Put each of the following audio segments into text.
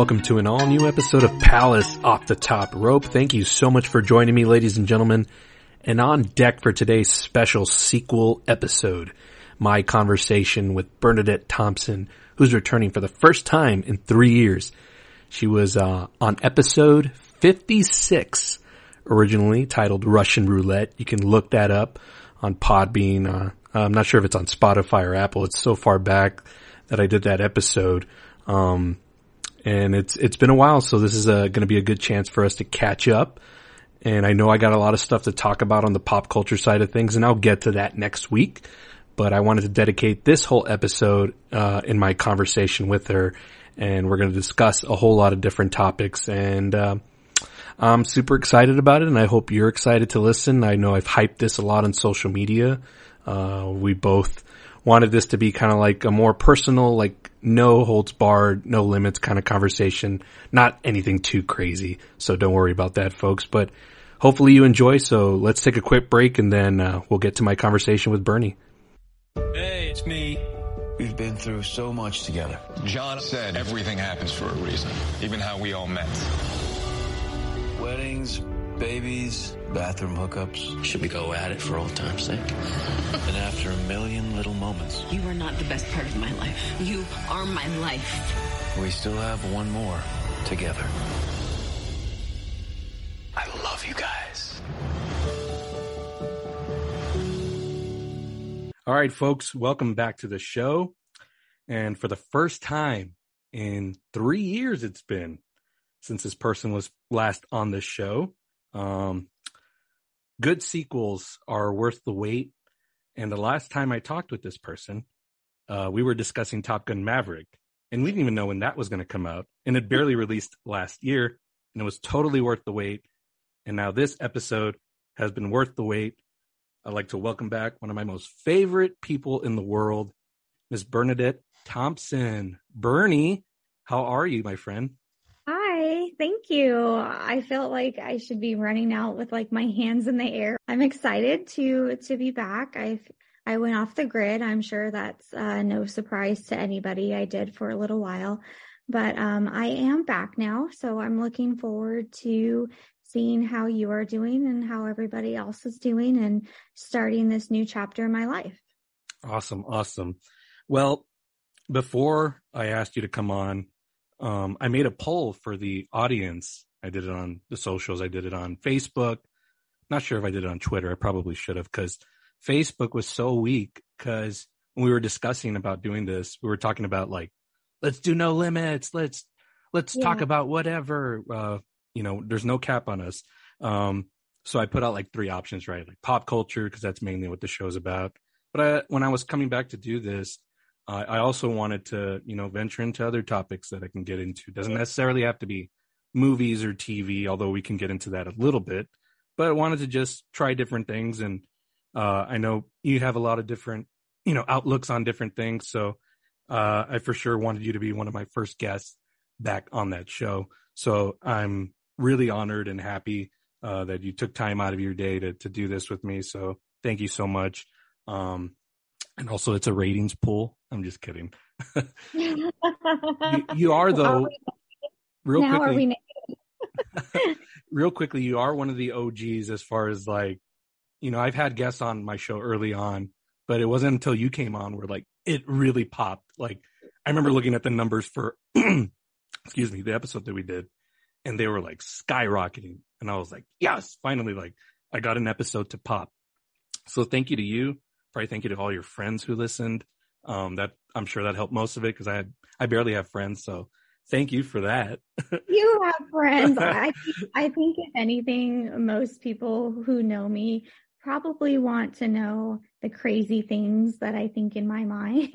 welcome to an all new episode of Palace Off the Top Rope. Thank you so much for joining me, ladies and gentlemen. And on deck for today's special sequel episode, my conversation with Bernadette Thompson, who's returning for the first time in three years. She was uh, on episode 56, originally titled Russian Roulette. You can look that up on Podbean. Uh, I'm not sure if it's on Spotify or Apple. It's so far back that I did that episode. Um, and it's, it's been a while. So this is uh, going to be a good chance for us to catch up. And I know I got a lot of stuff to talk about on the pop culture side of things and I'll get to that next week. But I wanted to dedicate this whole episode, uh, in my conversation with her and we're going to discuss a whole lot of different topics and, uh, I'm super excited about it and I hope you're excited to listen. I know I've hyped this a lot on social media. Uh, we both wanted this to be kind of like a more personal, like no holds barred, no limits kind of conversation. Not anything too crazy. So don't worry about that folks, but hopefully you enjoy. So let's take a quick break and then uh, we'll get to my conversation with Bernie. Hey, it's me. We've been through so much together. John said everything happens for a reason, even how we all met. Weddings, babies, bathroom hookups. Should we go at it for old time's sake? and after a million little moments. You are not the best part of my life. You are my life. We still have one more together. I love you guys. All right, folks, welcome back to the show. And for the first time in three years, it's been since this person was last on the show. Um, good sequels are worth the wait. And the last time I talked with this person, uh, we were discussing Top Gun Maverick, and we didn't even know when that was going to come out. And it barely released last year, and it was totally worth the wait. And now this episode has been worth the wait. I'd like to welcome back one of my most favorite people in the world, Miss Bernadette Thompson. Bernie, how are you, my friend? Thank you. I felt like I should be running out with like my hands in the air. I'm excited to to be back. I I went off the grid. I'm sure that's uh, no surprise to anybody. I did for a little while, but um, I am back now. So I'm looking forward to seeing how you are doing and how everybody else is doing and starting this new chapter in my life. Awesome. Awesome. Well, before I asked you to come on, um, I made a poll for the audience. I did it on the socials. I did it on Facebook. Not sure if I did it on Twitter. I probably should have because Facebook was so weak because when we were discussing about doing this, we were talking about like, let's do no limits. Let's, let's yeah. talk about whatever. Uh, you know, there's no cap on us. Um, so I put out like three options, right? Like pop culture, because that's mainly what the show's about. But I, when I was coming back to do this, uh, I also wanted to, you know, venture into other topics that I can get into. It doesn't necessarily have to be movies or TV, although we can get into that a little bit. But I wanted to just try different things, and uh, I know you have a lot of different, you know, outlooks on different things. So uh, I for sure wanted you to be one of my first guests back on that show. So I'm really honored and happy uh, that you took time out of your day to to do this with me. So thank you so much. Um, and also, it's a ratings pool. I'm just kidding. you, you, are though. Real now quickly, real quickly, you are one of the OGs as far as like, you know, I've had guests on my show early on, but it wasn't until you came on where like it really popped. Like, I remember looking at the numbers for, excuse me, the episode that we did, and they were like skyrocketing. And I was like, yes, finally, like I got an episode to pop. So thank you to you. Probably thank you to all your friends who listened. Um, that I'm sure that helped most of it because I had, I barely have friends. So thank you for that. you have friends. I, I think if anything, most people who know me probably want to know the crazy things that I think in my mind.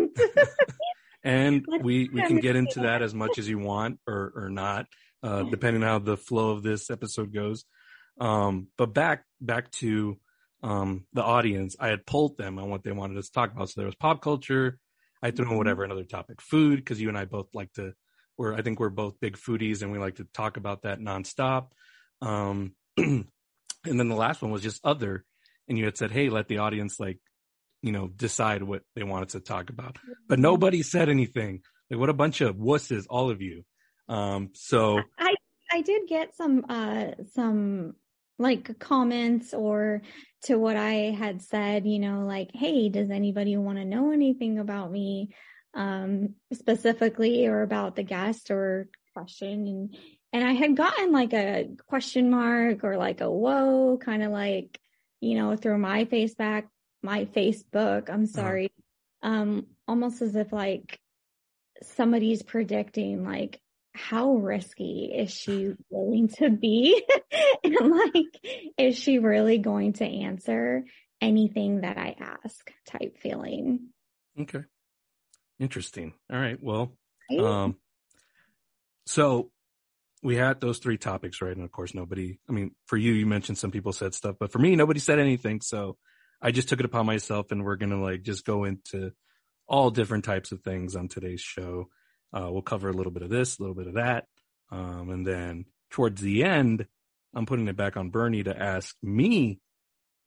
and we, we can get into that as much as you want or, or not uh, depending on how the flow of this episode goes. Um, but back back to um, the audience, I had polled them on what they wanted us to talk about. So there was pop culture. I threw in mm-hmm. whatever another topic, food, because you and I both like to. We're I think we're both big foodies, and we like to talk about that nonstop. Um, and then the last one was just other, and you had said, "Hey, let the audience like, you know, decide what they wanted to talk about." But mm-hmm. nobody said anything. Like, what a bunch of wusses, all of you. Um, so I I did get some uh some like comments or to what I had said, you know, like, hey, does anybody want to know anything about me um specifically or about the guest or question and and I had gotten like a question mark or like a whoa kind of like, you know, through my face back, my Facebook, I'm sorry. Uh-huh. Um almost as if like somebody's predicting like how risky is she willing to be? and like, is she really going to answer anything that I ask type feeling? Okay. Interesting. All right. Well, um, so we had those three topics, right? And of course, nobody, I mean, for you, you mentioned some people said stuff, but for me, nobody said anything. So I just took it upon myself and we're going to like just go into all different types of things on today's show. Uh, we'll cover a little bit of this, a little bit of that. Um, and then towards the end, I'm putting it back on Bernie to ask me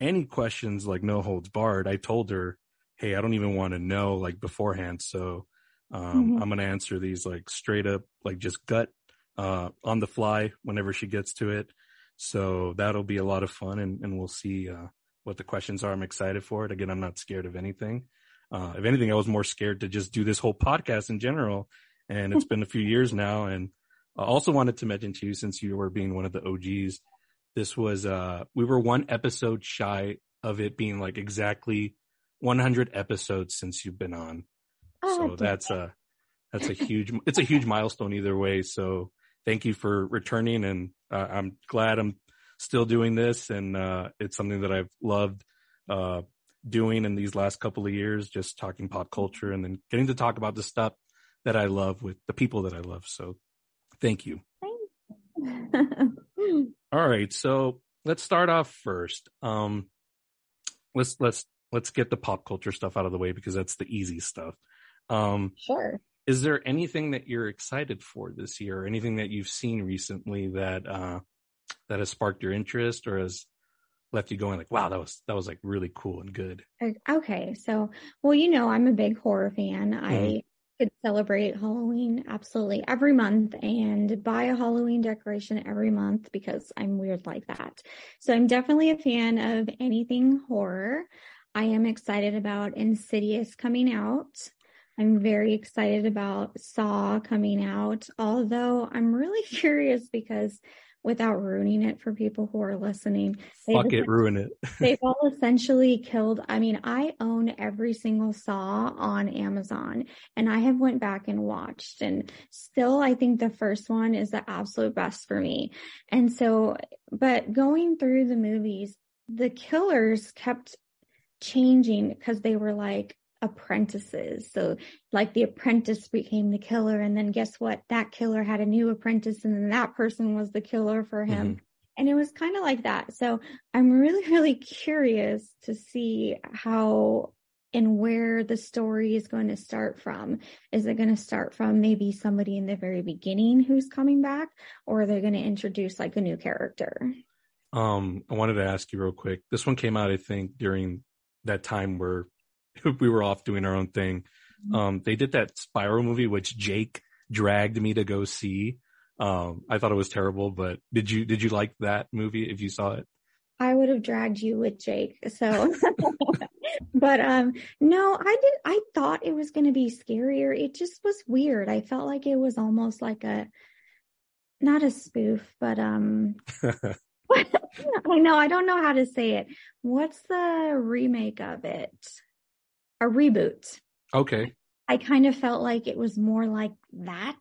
any questions like no holds barred. I told her, Hey, I don't even want to know like beforehand. So, um, mm-hmm. I'm going to answer these like straight up, like just gut, uh, on the fly whenever she gets to it. So that'll be a lot of fun and, and we'll see, uh, what the questions are. I'm excited for it. Again, I'm not scared of anything. Uh, if anything, I was more scared to just do this whole podcast in general and it's been a few years now. And I also wanted to mention to you, since you were being one of the OGs, this was, uh, we were one episode shy of it being like exactly 100 episodes since you've been on. Oh, so that's a, that's a huge, it's a huge milestone either way. So thank you for returning. And uh, I'm glad I'm still doing this. And, uh, it's something that I've loved, uh, doing in these last couple of years, just talking pop culture and then getting to talk about this stuff that I love with the people that I love. So thank you. All right. So let's start off first. Um, let's, let's, let's get the pop culture stuff out of the way because that's the easy stuff. Um, sure. Is there anything that you're excited for this year? or Anything that you've seen recently that, uh, that has sparked your interest or has left you going like, wow, that was, that was like really cool and good. Okay. So, well, you know, I'm a big horror fan. Mm-hmm. I, could celebrate Halloween absolutely every month and buy a Halloween decoration every month because I'm weird like that. So I'm definitely a fan of anything horror. I am excited about Insidious coming out. I'm very excited about Saw coming out, although I'm really curious because without ruining it for people who are listening. Fuck it, ruin it. they've all essentially killed. I mean, I own every single Saw on Amazon and I have went back and watched and still I think the first one is the absolute best for me. And so, but going through the movies, the killers kept changing because they were like, apprentices. So like the apprentice became the killer and then guess what? That killer had a new apprentice and then that person was the killer for him. Mm-hmm. And it was kind of like that. So I'm really, really curious to see how and where the story is going to start from. Is it going to start from maybe somebody in the very beginning who's coming back or are they going to introduce like a new character? Um, I wanted to ask you real quick. This one came out, I think, during that time where we were off doing our own thing. Mm-hmm. Um, they did that Spiral movie, which Jake dragged me to go see. Um, I thought it was terrible, but did you, did you like that movie if you saw it? I would have dragged you with Jake. So, but, um, no, I did, I thought it was going to be scarier. It just was weird. I felt like it was almost like a, not a spoof, but, um, I know, I don't know how to say it. What's the remake of it? A reboot. Okay. I kind of felt like it was more like that.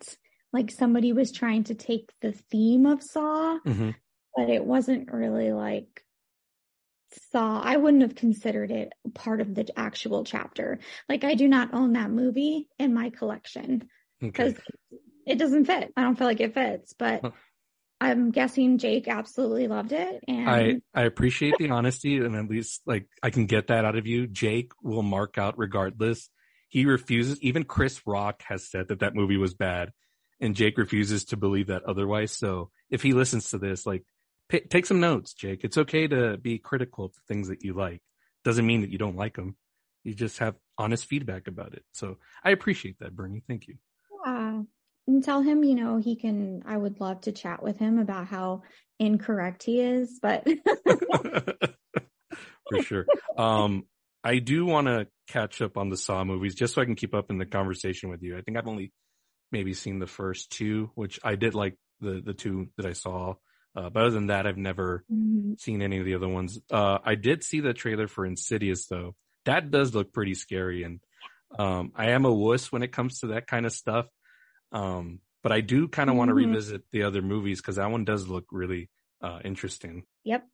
Like somebody was trying to take the theme of Saw, mm-hmm. but it wasn't really like Saw. I wouldn't have considered it part of the actual chapter. Like I do not own that movie in my collection because okay. it doesn't fit. I don't feel like it fits, but. I'm guessing Jake absolutely loved it. And I, I appreciate the honesty and at least like I can get that out of you. Jake will mark out regardless. He refuses. Even Chris Rock has said that that movie was bad and Jake refuses to believe that otherwise. So if he listens to this, like p- take some notes, Jake. It's okay to be critical of the things that you like. Doesn't mean that you don't like them. You just have honest feedback about it. So I appreciate that, Bernie. Thank you. Yeah. tell him, you know, he can, I would love to chat with him about how incorrect he is, but for sure. Um, I do want to catch up on the Saw movies just so I can keep up in the conversation with you. I think I've only maybe seen the first two, which I did like the the two that I saw. Uh, but other than that, I've never mm-hmm. seen any of the other ones. Uh, I did see the trailer for Insidious though. That does look pretty scary, and um, I am a wuss when it comes to that kind of stuff. Um, but I do kind of want to Mhm. revisit the other movies because that one does look really uh, interesting. yep.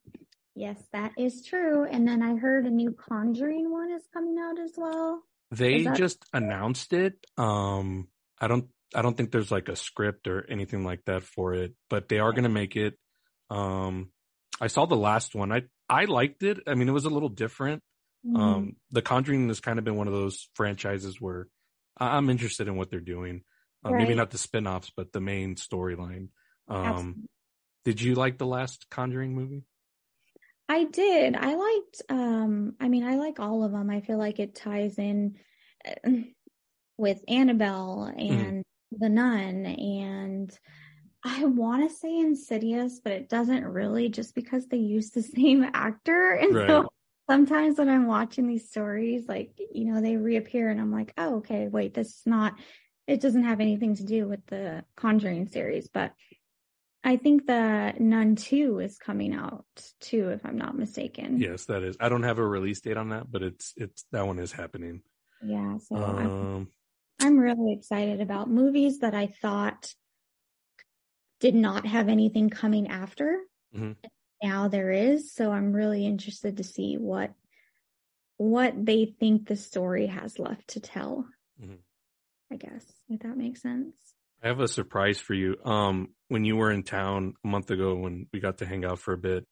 Yes, that is true. And then I heard a new Conjuring one is coming out as well. They that- just announced it. Um, I don't, I don't think there's like a script or anything like that for it, but they are going to make it. Um, I saw the last one. I, I liked it. I mean, it was a little different. Mhm. Um, The Conjuring has kind of been one of those franchises where I'm interested in what they're doing. Uh, Maybe not the spin-offs, but the main storyline. Um, did you like the last Conjuring movie? I did. I liked, um, I mean, I like all of them. I feel like it ties in uh, with Annabelle and the nun and I want to say Insidious, but it doesn't really just because they use the same actor. And Right. so sometimes when I'm watching these stories, like, you know, they reappear and I'm like, oh, okay, wait, this is not, it doesn't have anything to do with the Conjuring series, but I think the Nun 2 is coming out too, if I'm not mistaken. Yes, that is. I don't have a release date on that, but it's it's that one is happening. Yeah. So I'm, Um, I'm really excited about movies that I thought did not have anything coming after. Mhm. Now there is. So I'm really interested to see what what they think the story has left to tell. Mhm. I guess, if that makes sense. I have a surprise for you. Um, when you were in town a month ago, when we got to hang out for a bit,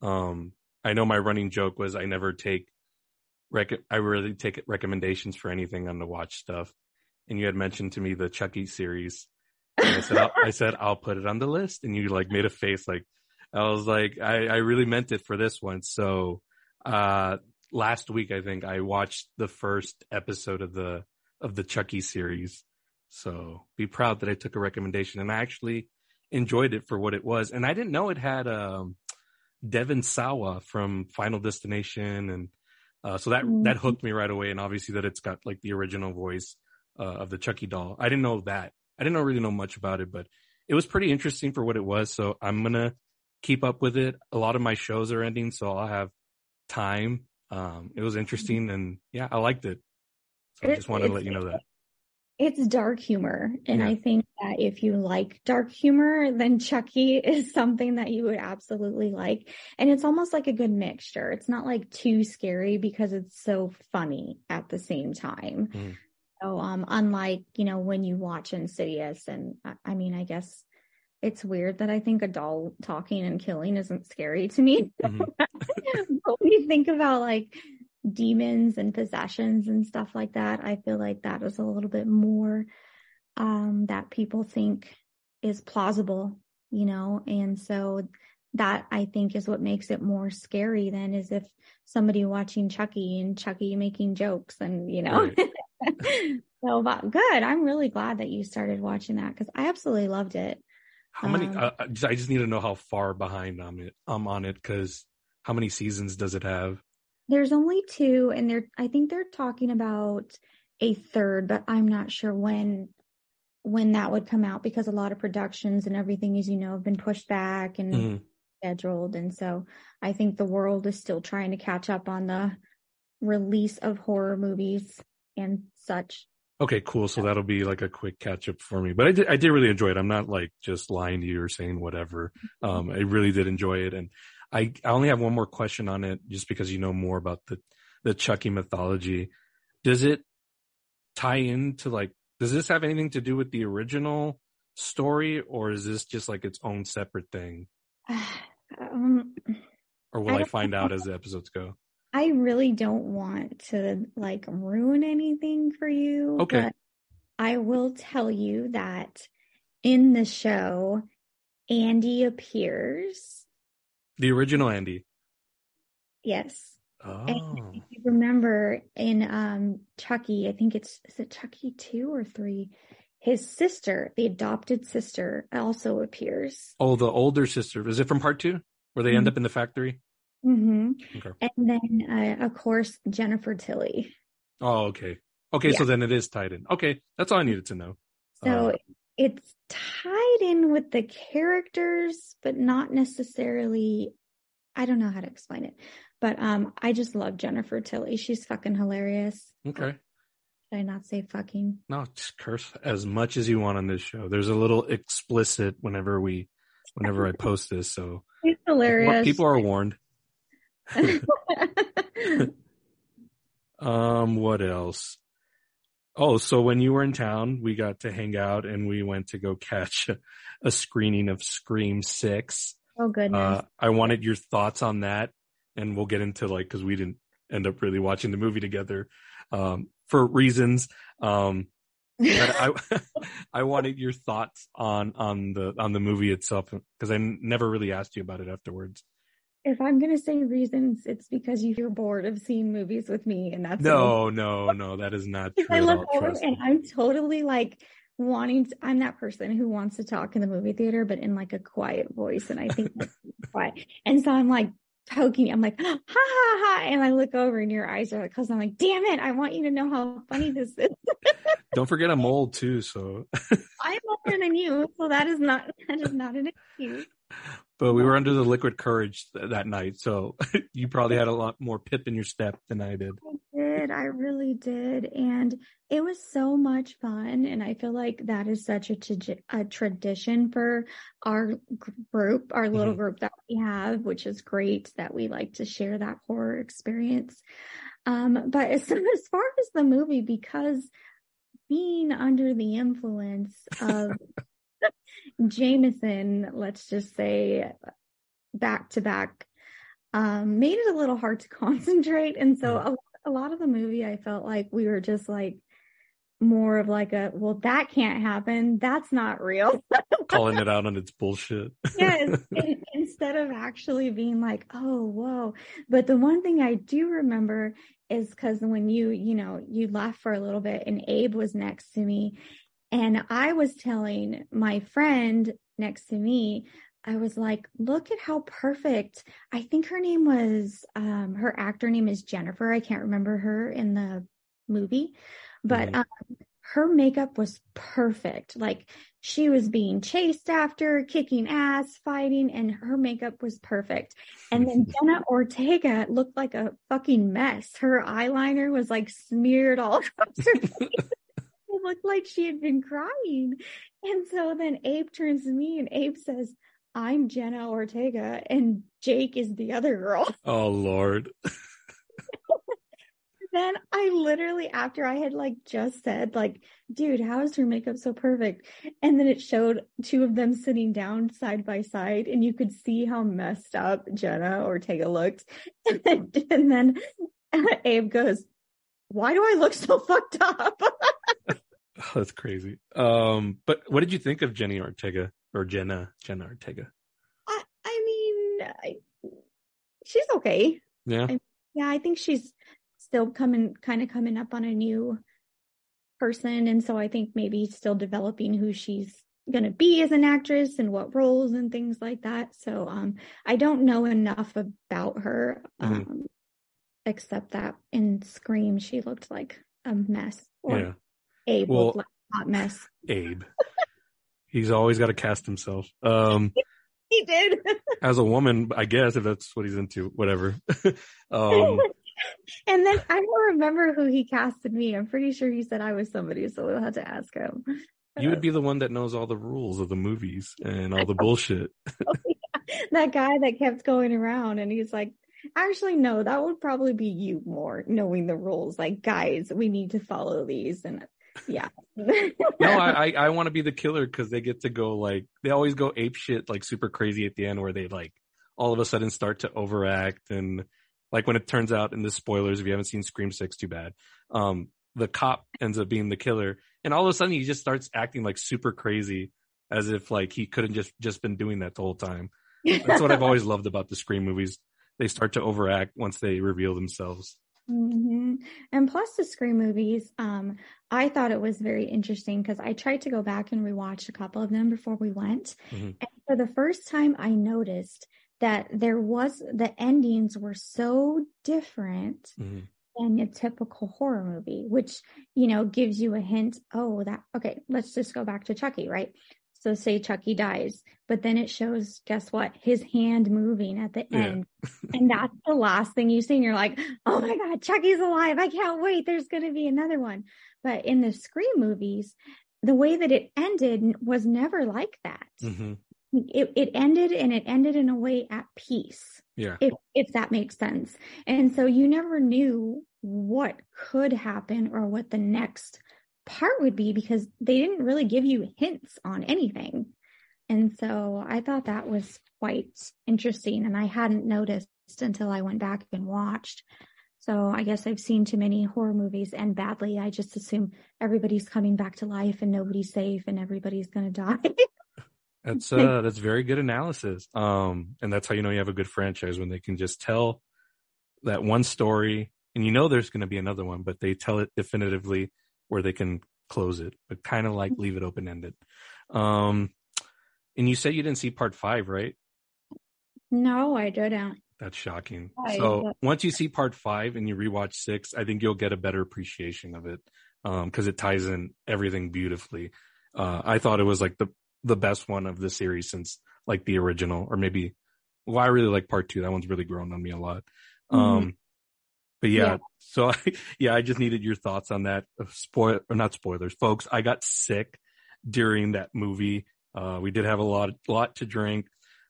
um, I know my running joke was I never take rec- I really take recommendations for anything on the watch stuff. And you had mentioned to me the Chucky series. And I said, I'll, I said, I'll put it on the list. And you like made a face like, I was like, I, I really meant it for this one. So, uh, last week, I think I watched the first episode of the, of the Chucky series. So be proud that I took a recommendation and I actually enjoyed it for what it was. And I didn't know it had, um, Devin Sawa from Final Destination. And, uh, so that, that hooked me right away. And obviously that it's got like the original voice, uh, of the Chucky doll. I didn't know that. I didn't really know much about it, but it was pretty interesting for what it was. So I'm going to keep up with it. A lot of my shows are ending, so I'll have time. Um, it was interesting and yeah, I liked it. So I just wanted to let you know that. It's dark humor. And Yeah. I think that if you like dark humor, then Chucky is something that you would absolutely like. And it's almost like a good mixture. It's not like too scary because it's so funny at the same time. Mhm. So, um, unlike, you know, when you watch Insidious and I, I mean, I guess it's weird that I think a doll talking and killing isn't scary to me. Mhm. but when you think about like demons and possessions and stuff like that, I feel like that is a little bit more um that people think is plausible, you know, and so that I think is what makes it more scary than is if somebody watching Chucky and Chucky making jokes and you know. so but good. I'm really glad that you started watching that because I absolutely loved it. How many? Um, uh, I just- need to know how far behind I'm it. I'm on it because how many seasons does it have? There's only two, and they're I think they're talking about a third, but I'm not sure when when that would come out because a lot of productions and everything, as you know, have been pushed back and Mhm. scheduled, and so I think the world is still trying to catch up on the release of horror movies and such. Okay, cool. So that'll be like a quick catch up for me. But I did, I did really enjoy it. I'm not like just lying to you or saying whatever. Um, I really did enjoy it. And I, I only have one more question on it just because you know more about the, the Chucky mythology. Does it tie into like, does this have anything to do with the original story or is this just like its own separate thing? um, Or will I I, find know. out as the episodes go? I really don't want to like ruin anything for you. Okay. But I will tell you that in the show, Andy appears. The original Andy. Yes. Oh, If you remember in um Chucky, I think it's is it Chucky two or three? his sister, the adopted sister, also appears. Oh, the older sister. Is it from part two where they end Mhm. up in the factory? Mm-hmm. Okay. And then, uh, of course, Jennifer Tilly. Oh, okay. Okay, so then it is tied in. Okay, that's all I needed to know. So Uh, it's tied in with the characters, but not necessarily. I don't know how to explain it, but um, I just love Jennifer Tilly. She's fucking hilarious. okay. Did I not say fucking? No, just curse as much as you want on this show. There's a little explicit whenever we, whenever I post this. So She's hilarious. people are warned. Um, what else? Oh, so when you were in town, we got to hang out and we went to go catch a, a screening of Scream Six. oh goodness. Uh, I wanted your thoughts on that, and we'll get into like because we didn't end up really watching the movie together um, for reasons. Um, but I I wanted your thoughts on on the on the movie itself because I n- never really asked you about it afterwards. If I'm gonna say reasons, it's because you're bored of seeing movies with me, and that's No, no, no, that is not true I look over and. I'm totally like wanting to, I'm that person who wants to talk in the movie theater, but in like a quiet voice. And I think that's quiet. And so I'm like poking, I'm like, ha ha ha. And I look over and your eyes are like, cause I'm like, damn it. I want you to know how funny this is. Don't forget I'm old too, so I'm older than you. So that is not, that is not an excuse. But we were under the liquid courage th- that night, so you probably had a lot more pip in your step than I did. I did. I really did. And it was so much fun. And I feel like that is such a, a tradition for our group, our little Mhm. group that we have, which is great that we like to share that horror experience. Um, but as, as far as the movie, because being under the influence of Jameson, let's just say back to back, um, made it a little hard to concentrate. And so a, a lot of the movie, I felt like we were just like more of like a, well, that can't happen. That's not real. Calling it out on its bullshit. yes. And instead of actually being like, oh, whoa. But the one thing I do remember is because when you, you know, you laughed for a little bit and Abe was next to me and I was telling my friend next to me, I was like, look at how perfect. I think her name was, um, her actor name is Jennifer. I can't remember her in the movie, but, Mhm. um, her makeup was perfect. Like she was being chased after, kicking ass, fighting, and her makeup was perfect. And then Jenna Ortega looked like a fucking mess. Her eyeliner was like smeared all across her face. Looked like she had been crying. And so then Abe turns to me and Abe says, I'm Jenna Ortega and Jake is the other girl. Oh Lord. then I literally, after I had like just said, like, dude, how is her makeup so perfect? And then it showed two of them sitting down side by side, and you could see how messed up Jenna Ortega looked. And then, and then Abe goes, Why do I look so fucked up? Oh, that's crazy. Um, but what did you think of Jenny Ortega or Jenna Jenna Ortega? I, I mean, I, she's okay. Yeah. Yeah, I think she's still coming, kind of coming up on a new person. And so I think maybe still developing who she's going to be as an actress and what roles and things like that. So, um, I don't know enough about her, Mhm. um, except that in Scream, she looked like a mess or Yeah. Abe Well- looked like a hot mess. Abe. He's always got to cast himself. Um, He did. as a woman, I guess if that's what he's into, whatever. um, and then I don't remember who he casted me. I'm pretty sure he said I was somebody, so we'll have to ask him. you would be the one that knows all the rules of the movies and all the bullshit. that guy that kept going around and he's like, actually, no, that would probably be you more knowing the rules. Like, guys, we need to follow these. And yeah. No, I I, I want to be the killer because they get to go like they always go ape shit like super crazy at the end where they like all of a sudden start to overact and like when it turns out in the spoilers if you haven't seen Scream Six, too bad. Um, the cop ends up being the killer, and all of a sudden he just starts acting like super crazy as if like he couldn't just just been doing that the whole time. That's what I've always loved about the Scream movies. They start to overact once they reveal themselves. Hmm And plus the Scream movies, um, I thought it was very interesting because I tried to go back and rewatch a couple of them before we went. Mhm. And for the first time, I noticed that there was the endings were so different Mhm. than a typical horror movie, which, you know, gives you a hint. Oh, that, okay, let's just go back to Chucky, right? So say Chucky dies, but then it shows, guess what? His hand moving at the Yeah. end. and that's the last thing you see. And you're like, oh my God, Chucky's alive. I can't wait. There's going to be another one. But in the Scream movies, the way that it ended was never like that. hmm It, it ended and it ended in a way at peace Yeah. if if that makes sense. And so you never knew what could happen or what the next part would be because they didn't really give you hints on anything. And so I thought that was quite interesting and I hadn't noticed until I went back and watched. So I guess I've seen too many horror movies and badly I just assume everybody's coming back to life and nobody's safe and everybody's going to die. That's uh that's very good analysis. Um and that's how you know you have a good franchise when they can just tell that one story and you know there's going to be another one but they tell it definitively where they can close it but kind of like leave it open ended. Um and you said you didn't see part 5, right? no, I didn't. That's shocking. So once you see part 5 and you rewatch 6, I think you'll get a better appreciation of it. Um cuz it ties in everything beautifully. Uh I thought it was like the the best one of the series since like the original or maybe well I really like part 2. That one's really grown on me a lot. Um but yeah, Yeah. so I, yeah, I just needed your thoughts on that. Uh, Spoil or not spoilers, folks. I got sick during that movie. Uh, we did have a lot, lot to drink.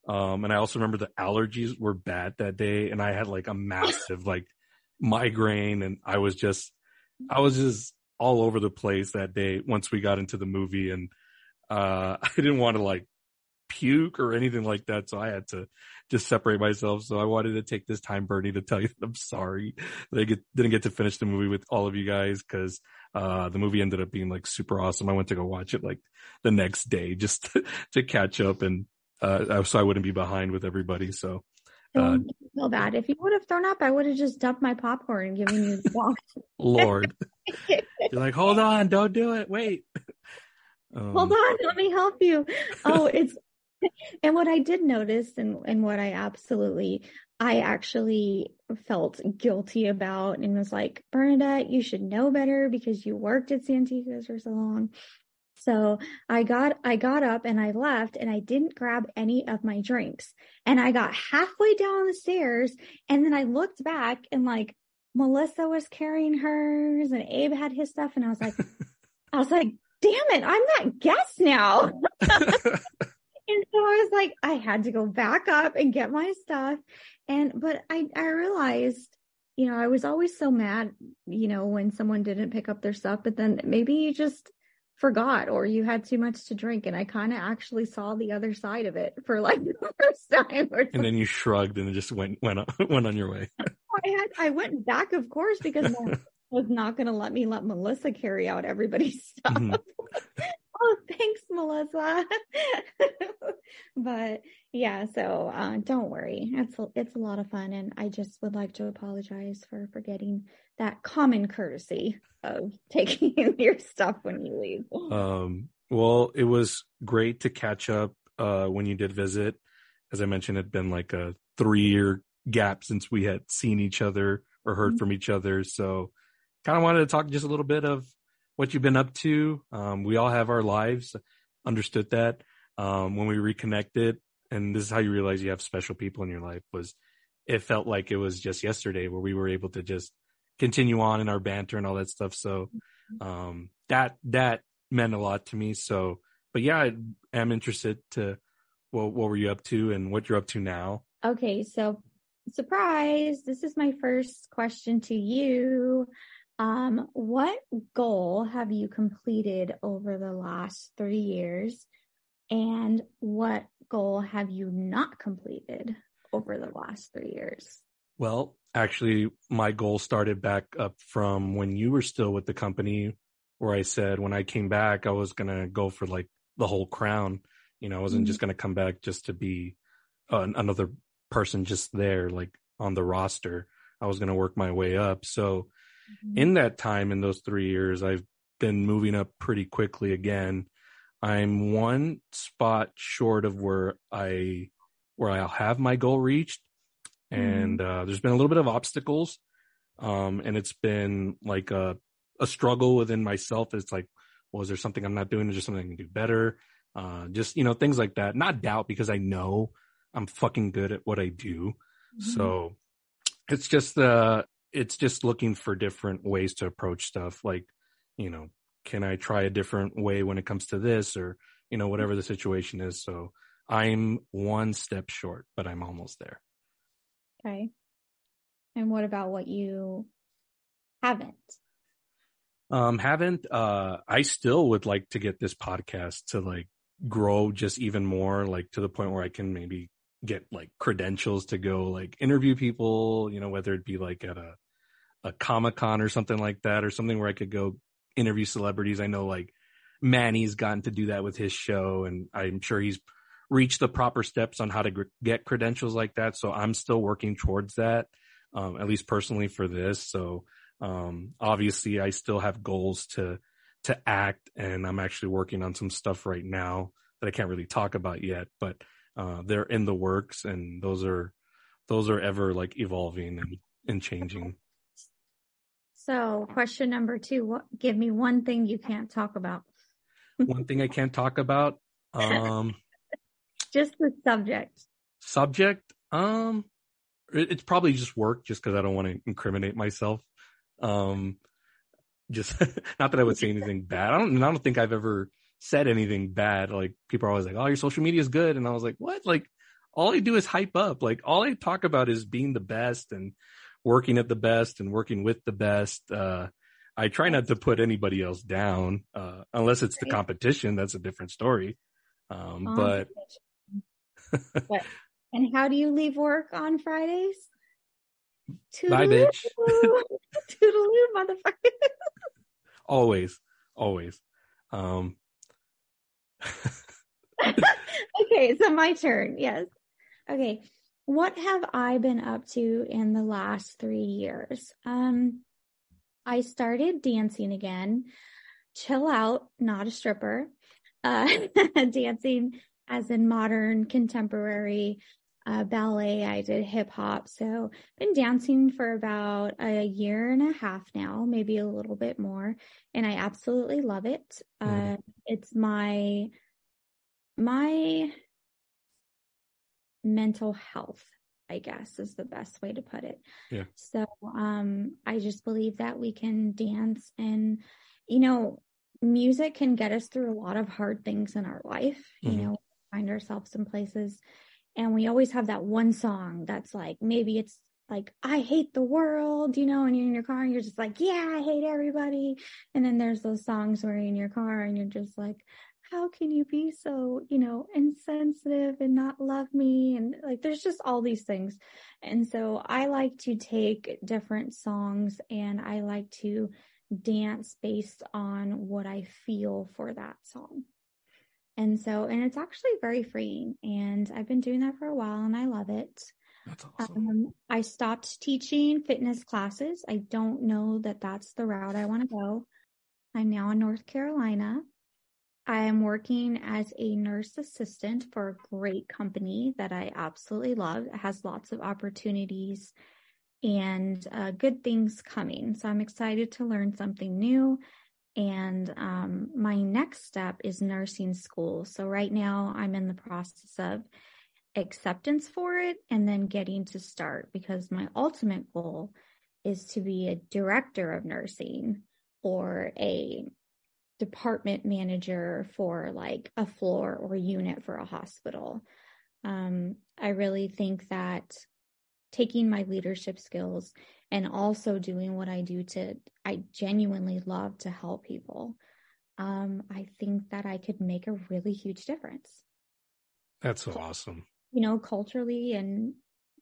Um, and I also remember the allergies were bad that day and I had like a massive like migraine and I was just, I was just all over the place that day once we got into the movie and, uh, I didn't want to like puke or anything like that. So I had to just separate myself. So I wanted to take this time, Bernie, to tell you that I'm sorry that I get, didn't get to finish the movie with all of you guys because uh, the movie ended up being like super awesome. I went to go watch it like the next day just to, to catch up and uh, so I wouldn't be behind with everybody. So uh, feel bad. If you would have thrown up, I would have just dumped my popcorn and given you the walk. Lord, you're like, hold on, don't do it. Wait. Um, Hold on, let me help you. Oh, it's and what I did notice and and what I absolutely I actually felt guilty about and was like, Bernadette, you should know better because you worked at Santiago's for so long. So I got I got up and I left and I didn't grab any of my drinks. And I got halfway down the stairs and then I looked back and like Melissa was carrying hers and Abe had his stuff and I was like I was like, damn it, I'm that guest now. And so I was like, I had to go back up and get my stuff. And, but I, I realized, you know, I was always so mad, you know, when someone didn't pick up their stuff, but then maybe you just forgot or you had too much to drink. And I kind of actually saw the other side of it for like the first time. Or and then you shrugged and just went, went, on, went on your way. I had, I went back, of course, because was not going to let me let Melissa carry out everybody's stuff. Mhm. Oh, thanks, Melissa. but yeah, so uh, don't worry. It's a, it's a lot of fun, and I just would like to apologize for forgetting that common courtesy of taking your stuff when you leave. Um, well, it was great to catch up uh, when you did visit. As I mentioned, it'd been like a three year gap since we had seen each other or heard Mhm. from each other. So, kind of wanted to talk just a little bit of what you've been up to. Um, we all have our lives, understood that. Um, when we reconnected, and this is how you realize you have special people in your life, was it felt like it was just yesterday where we were able to just continue on in our banter and all that stuff. So, um, that, that meant a lot to me. So, but yeah, I am interested to, well, what were you up to and what you're up to now? Okay, so surprise, this is my first question to you. Um, what goal have you completed over the last three years? And what goal have you not completed over the last three years? Well, actually, my goal started back up from when you were still with the company, where I said when I came back, I was going to go for like the whole crown. You know, I wasn't just going to come back just to be uh, another person just there, like on the roster. I was going to work my way up. So Mhm. in that time, in those three years, I've been moving up pretty quickly again. I'm one spot short of where I, where I'll have my goal reached. And, uh, there's been a little bit of obstacles. Um, and it's been like a, a struggle within myself. It's like, well, is there something I'm not doing? Is there something I can do better? Uh, just, you know, things like that. Not doubt because I know I'm fucking good at what I do. Mhm. So it's just, uh, it's just looking for different ways to approach stuff. Like, you know, can I try a different way when it comes to this or, you know, whatever the situation is. So I'm one step short, but I'm almost there. Okay. And what about what you haven't? Um, haven't, uh, I still would like to get this podcast to like grow just even more, like to the point where I can maybe get like credentials to go like interview people, you know, whether it be like at a, a Comic Con or something like that, or something where I could go interview celebrities. I know like Manny's gotten to do that with his show and I'm sure he's reached the proper steps on how to gr- get credentials like that. So I'm still working towards that, um, at least personally for this. So, um, obviously I still have goals to, to act and I'm actually working on some stuff right now that I can't really talk about yet, but, uh, they're in the works and those are, those are ever like evolving and, and changing. So question number two, what, give me one thing you can't talk about. One thing I can't talk about, um, Just the subject. subject, um, it- it's probably just work just cause I don't want to incriminate myself. Um, just not that I would say anything bad. I don't, I don't think I've ever said anything bad. Like people are always like, Oh, your social media is good. And I was like, what? Like all I do is hype up. Like all I talk about is being the best and working at the best and working with the best. Uh, I try not to put anybody else down, uh, unless it's the competition. That's a different story. Um, Um, but But- and how do you leave work on Fridays? Bye, Toodaloo. bitch. Toodaloo, motherfucker. always, always. Um, okay, so my turn. Yes. Okay. What have I been up to in the last three years? Um, I started dancing again. Chill out, not a stripper. Uh, dancing as in modern, contemporary, uh, ballet. I did hip hop. So been dancing for about a year and a half now, maybe a little bit more. And I absolutely love it. Uh, Mhm. it's my, my mental health, I guess is the best way to put it. Yeah. So, um, I just believe that we can dance and, you know, music can get us through a lot of hard things in our life. Mhm. You know, find ourselves in places and we always have that one song that's like, maybe it's like, I hate the world, you know, and you're in your car and you're just like, yeah, I hate everybody. And then there's those songs where you're in your car and you're just like, how can you be so, you know, insensitive and not love me? And like, there's just all these things. And so I like to take different songs and I like to dance based on what I feel for that song. And so, and it's actually very freeing and I've been doing that for a while and I love it. that's awesome. Um, I stopped teaching fitness classes. I don't know that that's the route I want to go. I'm now in North Carolina. I am working as a nurse assistant for a great company that I absolutely love. It has lots of opportunities and uh, good things coming. So I'm excited to learn something new. And um, my next step is nursing school. So right now I'm in the process of acceptance for it and then getting to start because my ultimate goal is to be a director of nursing or a department manager for like a floor or unit for a hospital. Um, I really think that taking my leadership skills and also doing what I do to, I genuinely love to help people. Um, I think that I could make a really huge difference That's so awesome. you know, culturally and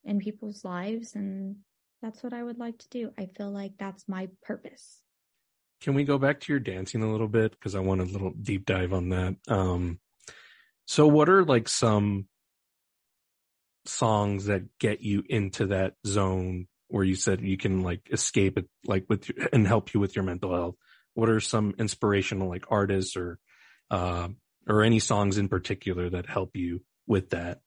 in people's lives. And that's what I would like to do. I feel like that's my purpose. Can we go back to your dancing a little bit? Cause I want a little deep dive on that. Um, so what are like some songs that get you into that zone where you said you can like escape it, like with your, and help you with your mental health. What are some inspirational like artists or, uh, or any songs in particular that help you with that?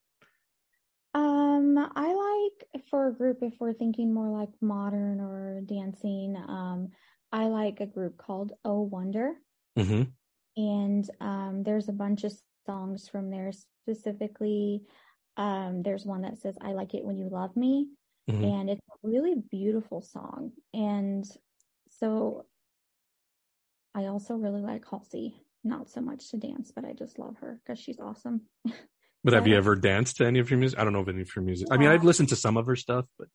Um, I like for a group if we're thinking more like modern or dancing. Um, I like a group called Oh Wonder. Mm-hmm. And um, there's a bunch of songs from there specifically. Um, there's one that says, I like it when you love me. Mhm. And it's a really beautiful song. And so I also really like Halsey. Not so much to dance, but I just love her because she's awesome. But have you ever danced to any of your music? I don't know if any of your music. I mean, I've listened to some of her stuff, but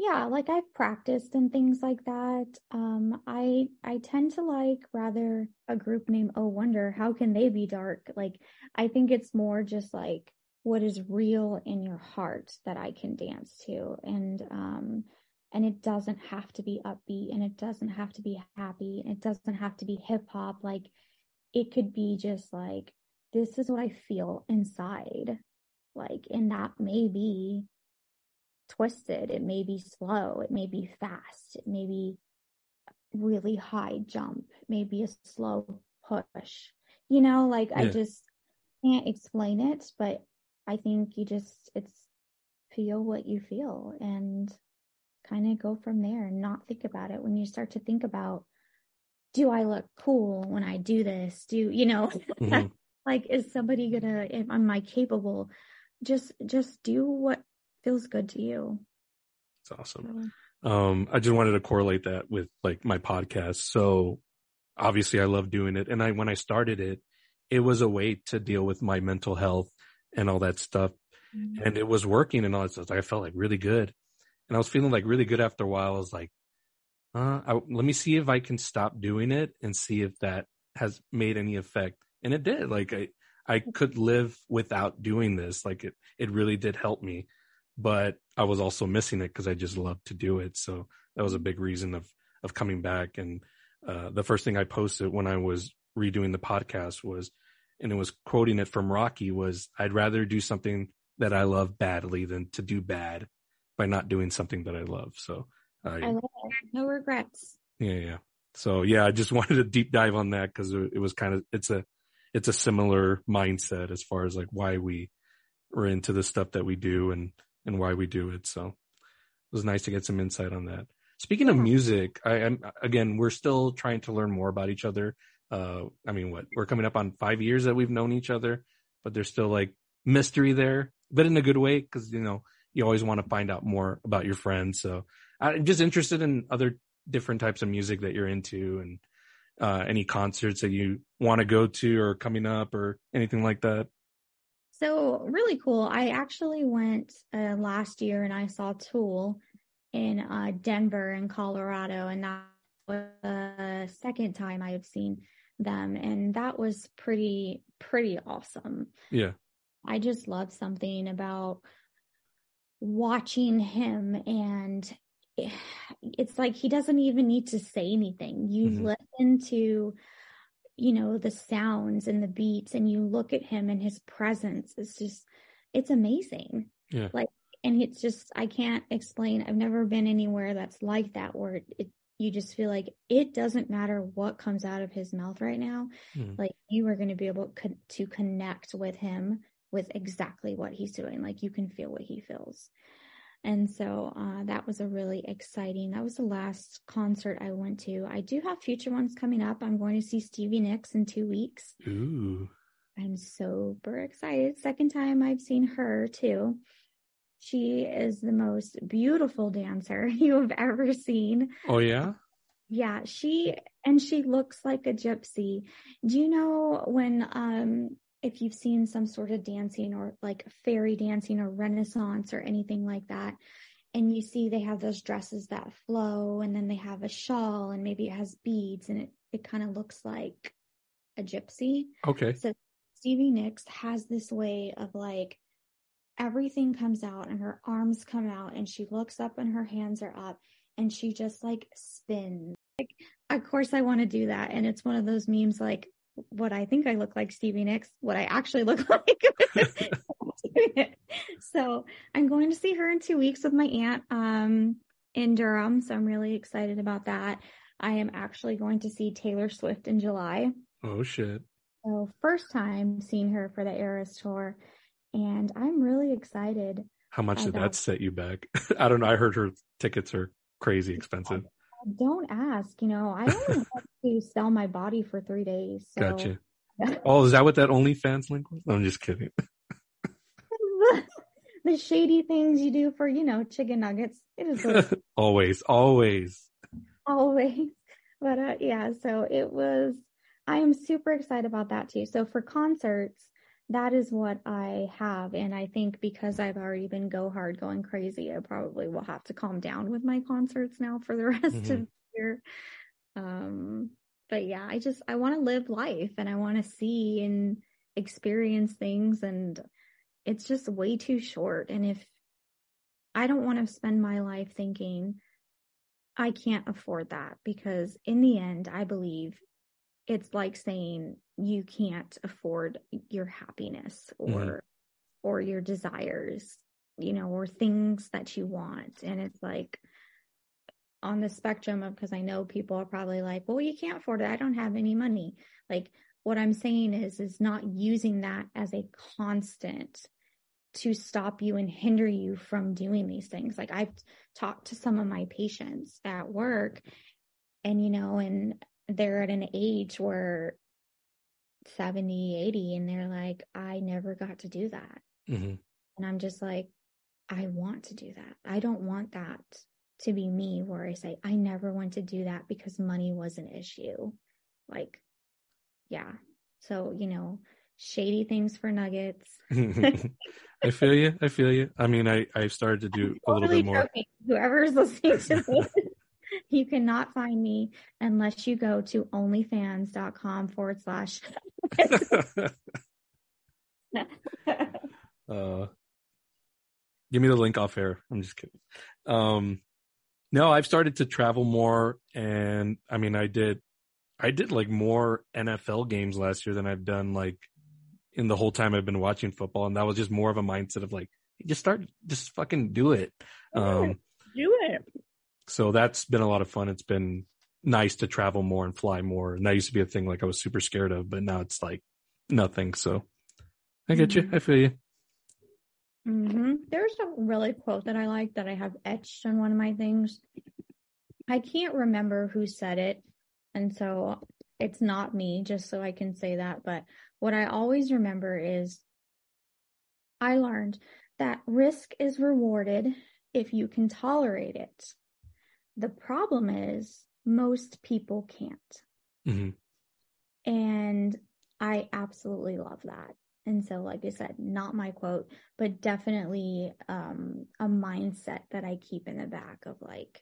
yeah like i've practiced and things like that. Um i i tend to like rather a group named oh wonder how can they be dark? Like i think it's more just like what is real in your heart that i can dance to. And um and it doesn't have to be upbeat and it doesn't have to be happy and it doesn't have to be hip hop. Like it could be just like this is what i feel inside. Like and that may be twisted. It may be slow. It may be fast. It may be really high jump. It may be a slow push. You know, like I just can't explain it, but I think you just, it's feel what you feel and kind of go from there and not think about it. When you start to think about, do I look cool when I do this? Do, you know, Mhm. like, is somebody gonna, am I capable? Just, just do what feels good to you. it's awesome. Um, I just wanted to correlate that with like my podcast. So obviously I love doing it. And I, when I started it, it was a way to deal with my mental health and all that stuff. Mhm. And it was working and all that stuff. I felt like really good. And I was feeling like really good after a while. I was like, uh, I, let me see if I can stop doing it and see if that has made any effect. And it did. Like I, I could live without doing this. Like it, it really did help me, but I was also missing it because I just love to do it. So that was a big reason of, of coming back. And, uh, the first thing I posted when I was redoing the podcast was, and it was quoting it from Rocky was, I'd rather do something that I love badly than to do bad by not doing something that I love. So I, I love it. No regrets. yeah, yeah. So yeah, I just wanted to deep dive on that because it was kind of it's a it's a similar mindset as far as like why we are into the stuff that we do and and why we do it. So it was nice to get some insight on that. Speaking of music, I am again we're still trying to learn more about each other. Uh, I mean, what we're coming up on five years that we've known each other, but there's still like mystery there, but in a good way because you know you always want to find out more about your friends. So I'm just interested in other different types of music that you're into and uh, any concerts that you want to go to or coming up or anything like that. So really cool. I actually went uh, last year and I saw Tool in uh, Denver in Colorado, and that was the second time I have seen them, and that was pretty pretty awesome. Yeah. I just love something about watching him and it's like he doesn't even need to say anything. You Mhm. listen to you know the sounds and the beats and you look at him and his presence it's just it's amazing. Yeah. Like and it's just I can't explain. I've never been anywhere that's like that where it, you just feel like it doesn't matter what comes out of his mouth right now Mhm. like you are going to be able co- to connect with him with exactly what he's doing like you can feel what he feels and so uh, that was a really exciting that was the last concert i went to i do have future ones coming up i'm going to see stevie nicks in two weeks Ooh. i'm super excited second time i've seen her too she is the most beautiful dancer you have ever seen Oh yeah. yeah, she and she looks like a gypsy. Do you know when um if you've seen some sort of dancing or like fairy dancing or renaissance or anything like that and you see they have those dresses that flow and then they have a shawl and maybe it has beads and it it kind of looks like a gypsy. Okay. So Stevie Nicks has this way of like everything comes out and her arms come out and she looks up and her hands are up and she just like spins. Like, of course I want to do that. And it's one of those memes like what I think I look like Stevie Nicks, what I actually look like. so I'm going to see her in two weeks with my aunt um, in Durham. So I'm really excited about that. I am actually going to see Taylor Swift in July. Oh shit. So first time seeing her for the Eras tour. And I'm really excited. How much did that set you back? I don't know. I heard her tickets are crazy expensive. Don't ask, you know, I only have to sell my body for three days. So Gotcha. Oh, is that what that OnlyFans link was? I'm just kidding. the shady things you do for, you know, chicken nuggets. It is always, always. always. But uh, yeah, so it was, I am super excited about that too. So for concerts, that is what I have. And I think because I've already been go hard, going crazy, I probably will have to calm down with my concerts now for the rest of Mhm. the year. Um, but yeah, I just, I want to live life and I want to see and experience things. And it's just way too short. And if I don't want to spend my life thinking, I can't afford that because in the end, I believe it's like saying you can't afford your happiness or Mhm. or your desires, you know, or things that you want. And it's like on the spectrum of because I know people are probably like, well, you can't afford it. I don't have any money. Like what I'm saying is is not using that as a constant to stop you and hinder you from doing these things. Like I've talked to some of my patients at work and, you know, and they're at an age where 70, 80, and they're like, I never got to do that. hmm And I'm just like, I want to do that. I don't want that to be me where I say, I never want to do that because money was an issue. Like, yeah. So, you know, shady things for nuggets. I feel you. I feel you. I mean, I I've started to do a little Totally bit more. joking. Whoever's listening to this, you cannot find me unless you go to onlyfans.com forward slash. uh, give me the link off air. I'm just kidding. Um, no, I've started to travel more, and I mean, I did, I did like more NFL games last year than I've done like in the whole time I've been watching football, and that was just more of a mindset of like, just start, just fucking do it. Um, Do it. so that's been a lot of fun. It's been nice to travel more and fly more, and that used to be a thing like I was super scared of, but now it's like nothing. So I get you. I feel you. hmm There's a really quote that I like that I have etched on one of my things. I can't remember who said it, and so it's not me, just so I can say that. But what I always remember is I learned that risk is rewarded if you can tolerate it. The problem is most people can't. hmm And I absolutely love that. And so, like I said, not my quote, but definitely um, a mindset that I keep in the back of like,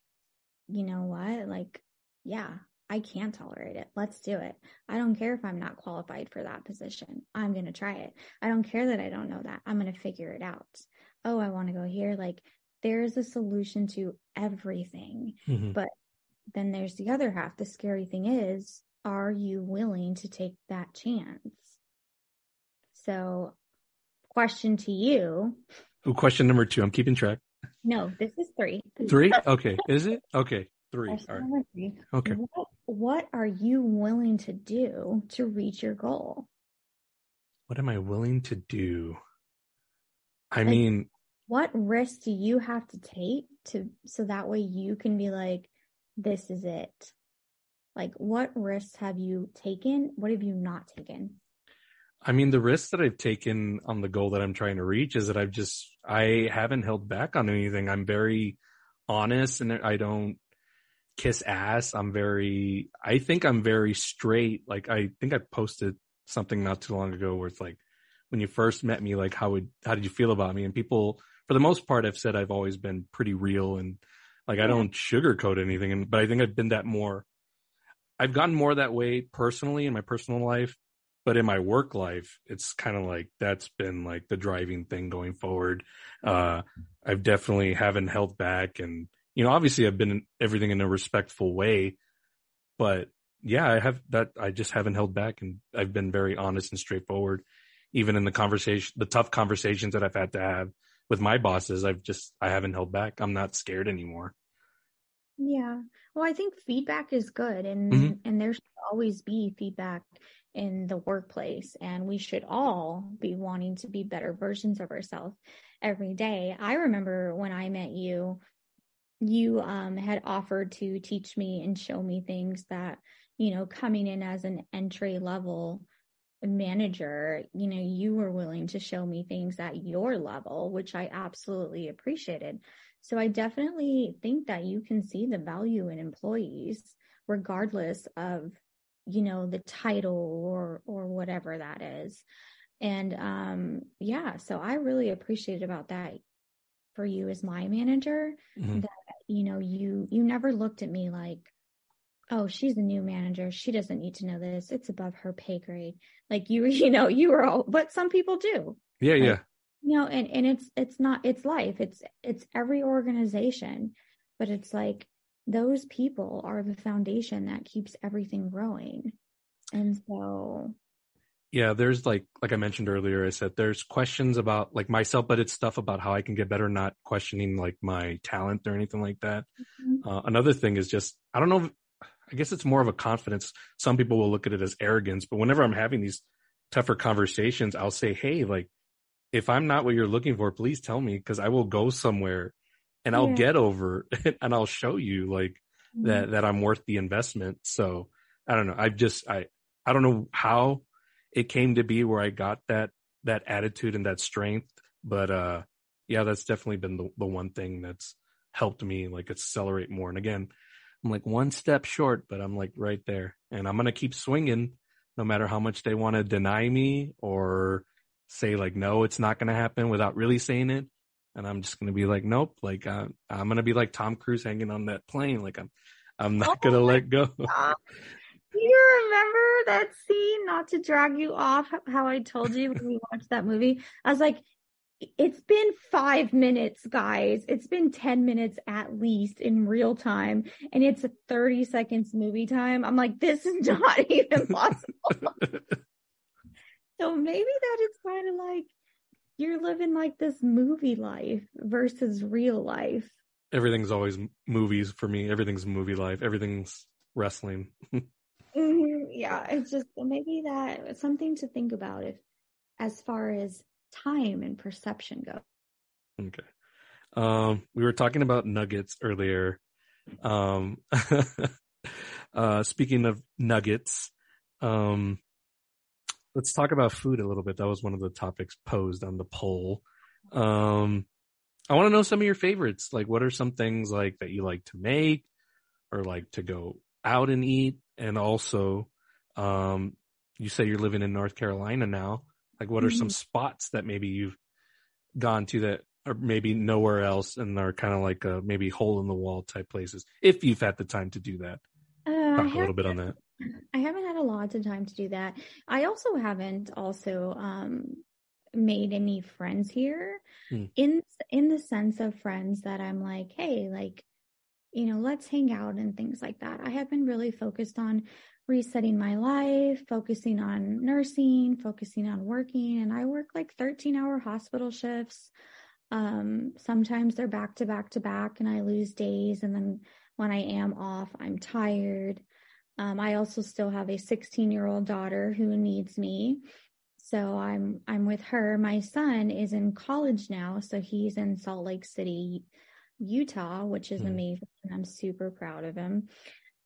you know what? Like, yeah, I can tolerate it. Let's do it. I don't care if I'm not qualified for that position. I'm going to try it. I don't care that I don't know that. I'm going to figure it out. Oh, I want to go here. Like, there's a solution to everything. hmm But then there's the other half. The scary thing is, are you willing to take that chance? So, question to you. Ooh, question number two. I'm keeping track. No, this is three. Three? Okay. Is it? Okay. Three. All right. three. Okay. What, what are you willing to do to reach your goal? What am I willing to do? I Like- mean, What risks do you have to take to so that way you can be like, this is it? Like, what risks have you taken? What have you not taken? I mean, the risks that I've taken on the goal that I'm trying to reach is that I've just, I haven't held back on anything. I'm very honest and I don't kiss ass. I'm very, I think I'm very straight. Like, I think I posted something not too long ago where it's like, when you first met me, like, how would, how did you feel about me? And people, for the most part, have said I've always been pretty real and like, I don't sugarcoat anything. And, but I think I've been that more, I've gotten more that way personally in my personal life but in my work life it's kind of like that's been like the driving thing going forward uh i've definitely haven't held back and you know obviously i've been in everything in a respectful way but yeah i have that i just haven't held back and i've been very honest and straightforward even in the conversation the tough conversations that i've had to have with my bosses, I've just I haven't held back. I'm not scared anymore. Yeah. Well, I think feedback is good and Mhm. and there should always be feedback in the workplace and we should all be wanting to be better versions of ourselves every day. I remember when I met you, you um had offered to teach me and show me things that, you know, coming in as an entry level manager, you know, you were willing to show me things at your level, which I absolutely appreciated. So I definitely think that you can see the value in employees regardless of, you know, the title or or whatever that is. And um yeah, so I really appreciate about that for you as my manager Mhm. that you know you you never looked at me like oh she's a new manager. She doesn't need to know this. It's above her pay grade. Like you you know you were all but some people do. Yeah, Like, yeah. you know and and it's it's not it's life. It's it's every organization. But it's like those people are the foundation that keeps everything growing. And so. Yeah, there's like like I mentioned earlier, I said there's questions about like myself, but it's stuff about how I can get better, not questioning like my talent or anything like that. Uh, another thing is just I don't know. If, I guess it's more of a confidence. Some people will look at it as arrogance, but whenever I'm having these tougher conversations, I'll say, "Hey, like if I'm not what you're looking for, please tell me because I will go somewhere and I'll Yeah. get over and I'll show you like that that I'm worth the investment." So I don't know. I've just I I don't know how it came to be where I got that that attitude and that strength, but uh yeah, that's definitely been the the one thing that's helped me like accelerate more. And again, I'm like one step short, but I'm like right there, and I'm gonna keep swinging, no matter how much they want to deny me or say like no, it's not gonna happen without really saying it. And I'm just gonna be like, nope, like uh, I'm gonna be like Tom Cruise hanging on that plane, like I'm I'm not Oh gonna let go. Do you remember that scene? Not to drag you off, how I told you when we watched that movie. I was like, it's been five minutes, guys. It's been 10 minutes at least in real time, and it's 30 seconds movie time. I'm like, this is not even possible. so maybe that is kind of like you're living like this movie life versus real life. Everything's always movies for me. Everything's movie life. Everything's wrestling. Mhm, Yeah, it's just maybe that something to think about if as far as time and perception go. Okay. Um, we were talking about nuggets earlier. Um, uh, speaking of nuggets, um, let's talk about food a little bit. That was one of the topics posed on the poll. Um, I want to know some of your favorites. Like, what are some things like that you like to make or like to go out and eat? And also, um, you say you're living in North Carolina now. Like, what are some spots that maybe you've gone to that are maybe nowhere else and are kind of like a maybe hole in the wall type places if you've had the time to do that Uh, talk a little bit on that I haven't had a lot of time to do that. I also haven't also um made any friends here Hmm. in in the sense of friends that I'm like, hey, like you know, let's hang out and things like that. I have been really focused on resetting my life, focusing on nursing, focusing on working, and I work like 13 hour hospital shifts. Um, sometimes they're back to back to back and I lose days. And then when I am off, I'm tired. Um, I also still have a 16 year old daughter who needs me. So I'm, I'm with her. My son is in college now. So he's in Salt Lake City, Utah, which is Hmm. amazing. And I'm super proud of him.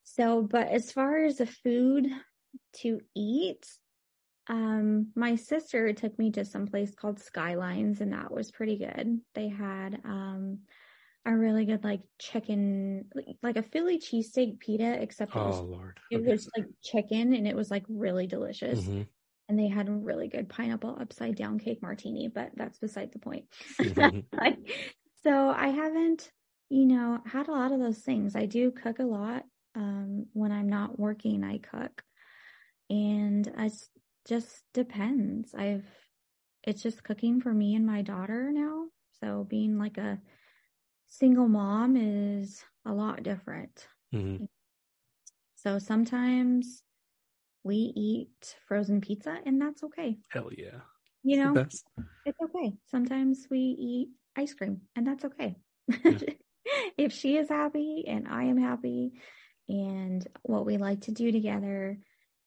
So, but as far as the food to eat, um, my sister took me to some place called Skylines and that was pretty good. They had, um, a really good like chicken, like a Philly cheesesteak pita, except it was, oh lord it Okay. was like chicken and it was like really delicious. Mhm. And they had a really good pineapple upside down cake martini, but that's beside the point. Mhm. Like, so I haven't, you know, had a lot of those things. I do cook a lot. Um, when I'm not working, I cook. And it just depends. I've, it's just cooking for me and my daughter now. So being like a single mom is a lot different. Mhm. So sometimes we eat frozen pizza and that's okay. hell yeah You know, That's- it's okay. Sometimes we eat ice cream, and that's okay. Yeah. if she is happy and I am happy, and what we like to do together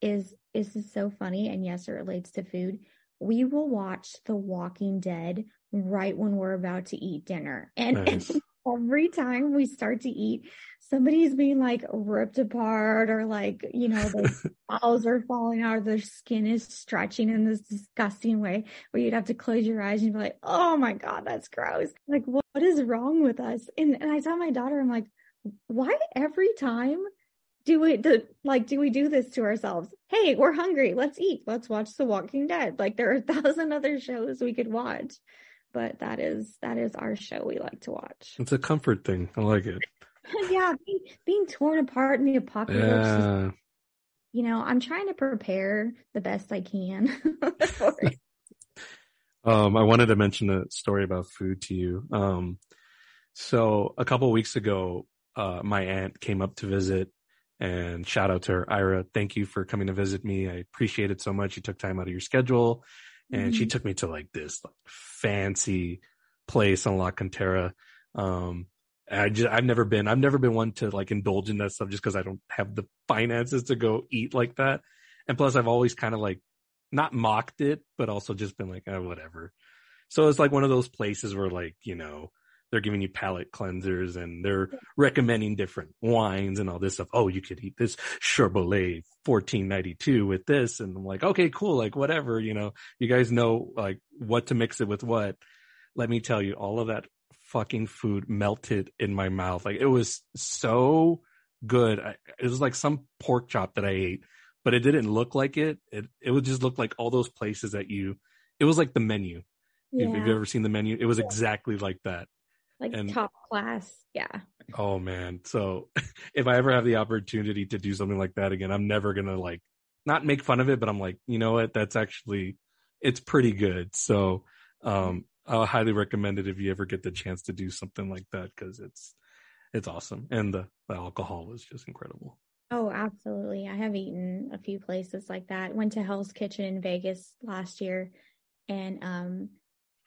is is is so funny. And yes, it relates to food. We will watch The Walking Dead right when we're about to eat dinner, and Nice. every time we start to eat, somebody's being like ripped apart or like, you know, the balls are falling out, or their skin is stretching in this disgusting way where you'd have to close your eyes and be like, oh my God, that's gross. Like, what, what is wrong with us? And, and I tell my daughter, I'm like, why every time do we do, like do we do this to ourselves? Hey, we're hungry. Let's eat. Let's watch The Walking Dead. Like there are a thousand other shows we could watch, but that is that is our show we like to watch. It's a comfort thing. I like it. yeah, being, being torn apart in the apocalypse. Yeah. you know, I'm trying to prepare the best I can. Um, I wanted to mention a story about food to you. Um, so a couple weeks ago, uh, my aunt came up to visit and shout out to her, Ira. Thank you for coming to visit me. I appreciate it so much. You took time out of your schedule and she Mhm. took me to like this like, fancy place on La Cantera. Um, I just, I've never been, I've never been one to like indulge in that stuff just cause I don't have the finances to go eat like that. And plus I've always kind of like not mocked it, but also just been like, oh, whatever. So it's like one of those places where like, you know, they're giving you palate cleansers and they're recommending different wines and all this stuff. Oh, you could eat this Chardonnay 1492 with this. And I'm like, okay, cool. Like whatever, you know, you guys know like what to mix it with what. Let me tell you, all of that fucking food melted in my mouth. Like it was so good. I, it was like some pork chop that I ate, but it didn't look like it. It, it would just look like all those places that you, it was like the menu. If, if you've ever seen the menu, it was exactly like that. Like and- top class. Yeah. Oh man. So if I ever have the opportunity to do something like that again, I'm never going to like not make fun of it, but I'm like, you know what? That's actually, it's pretty good. So, um, I'll highly recommend it if you ever get the chance to do something like that because it's, it's awesome. And the, the alcohol is just incredible. Oh, absolutely. I have eaten a few places like that. Went to Hell's Kitchen in Vegas last year and um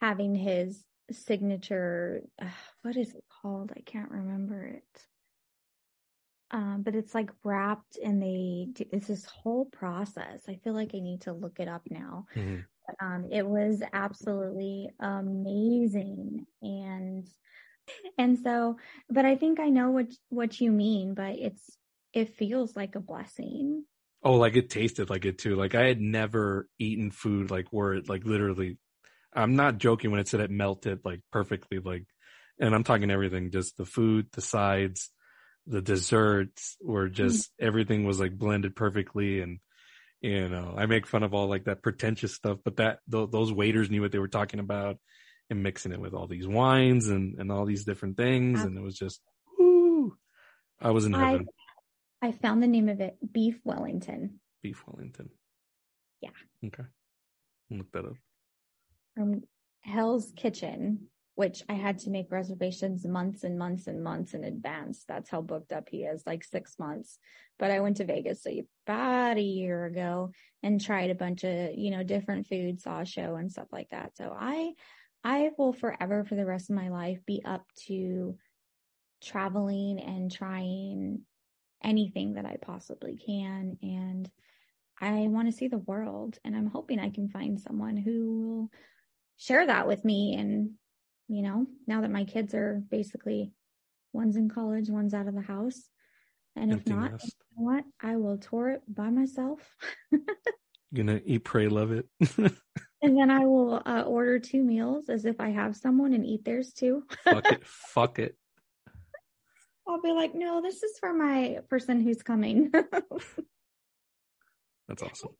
having his signature uh, what is it called? I can't remember it. Um, but it's like wrapped and they do, it's this whole process. I feel like I need to look it up now. Mhm. Um, it was absolutely amazing and and so but I think I know what what you mean, but it's it feels like a blessing. Oh, like it tasted like it too. Like I had never eaten food like where it like literally I'm not joking when it said it melted like perfectly like and I'm talking everything, just the food, the sides, the desserts were mm-hmm. just everything was like blended perfectly and you know, I make fun of all like that pretentious stuff, but that th- those waiters knew what they were talking about and mixing it with all these wines and and all these different things and it was just woo. I was in I heaven. I found the name of it, Beef Wellington Beef Wellington. Yeah. Okay. I'll Look that up. From Hell's Kitchen, which I had to make reservations months and months and months in advance. That's how booked up he is, like six months. But I went to Vegas about a year ago and tried a bunch of, you know, different food, saw a show and stuff like that. So I I will forever for the rest of my life be up to traveling and trying anything that I possibly can. And I want to see the world. And I'm hoping I can find someone who will share that with me. And, you know, now that my kids are basically one's in college, one's out of the house. And if not, you know what? I will tour it by myself. Gonna eat, pray, love it. and then I will uh, order two meals as if I have someone and eat theirs too. Fuck it. Fuck it. I'll be like, no, this is for my person who's coming. That's awesome.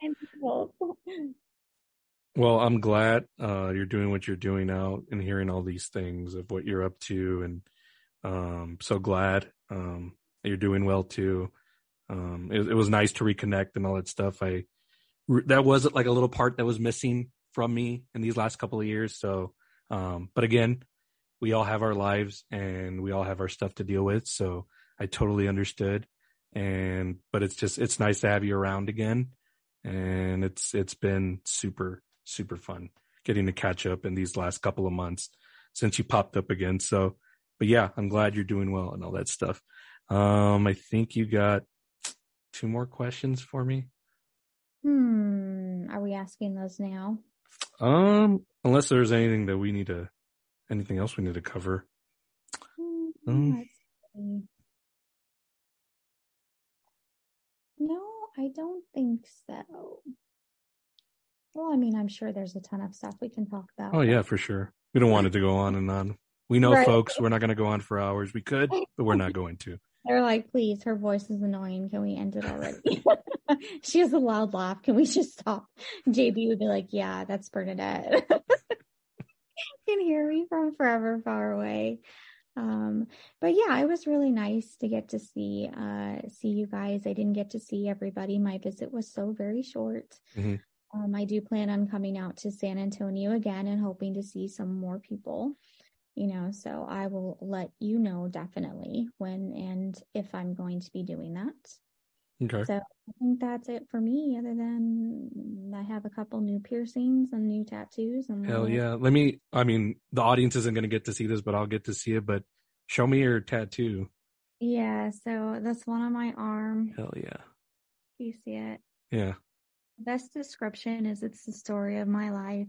Well, I'm glad uh, you're doing what you're doing now and hearing all these things of what you're up to, and um, so glad um, you're doing well too. Um, it, it was nice to reconnect and all that stuff. I that was like a little part that was missing from me in these last couple of years. So, um, but again, we all have our lives and we all have our stuff to deal with. So I totally understood. And but it's just it's nice to have you around again, and it's it's been super super fun getting to catch up in these last couple of months. since you popped up again. So, but yeah, I'm glad you're doing well and all that stuff. Um, I think you got two more questions for me. Hmm. Are we asking those now? Um, unless there's anything that we need to, anything else we need to cover. Hmm, Um. No, I don't think so. Well, I mean, I'm sure there's a ton of stuff we can talk about. Oh yeah, for sure. We don't want it to go on and on. We know, Right. folks, we're not going to go on for hours. We could, but we're not going to. They're like, please, her voice is annoying. Can we end it already? she has a loud laugh. Can we just stop? JB would be like, yeah, that's Bernardette. Can hear me from forever far away. Um, but yeah, it was really nice to get to see uh see you guys. I didn't get to see everybody. My visit was so very short. Mhm. Um, I do plan on coming out to San Antonio again and hoping to see some more people you know so i will let you know definitely when and if i'm going to be doing that Okay. so i think that's it for me other than i have a couple new piercings and new tattoos and Hell yeah. Let me, I mean, the audience isn't going to get to see this, but I'll get to see it. But show me your tattoo. yeah so that's one on my arm Hell yeah. you see it Yeah. Best description is it's the story of my life.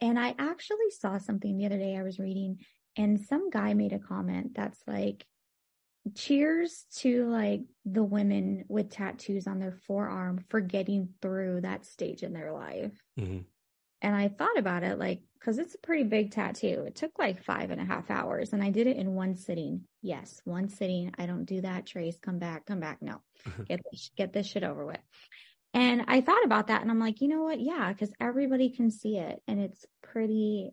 And i actually saw something the other day i was reading and some guy made a comment that's like cheers to like the women with tattoos on their forearm for getting through that stage in their life. Hmm and i thought about it like because it's a pretty big tattoo. It took like five and a half hours and i did it in one sitting. Yes one sitting. I don't do that. Trace come back come back. No. Get this, get this shit over with and i thought about that and i'm like you know what yeah because everybody can see it and it's pretty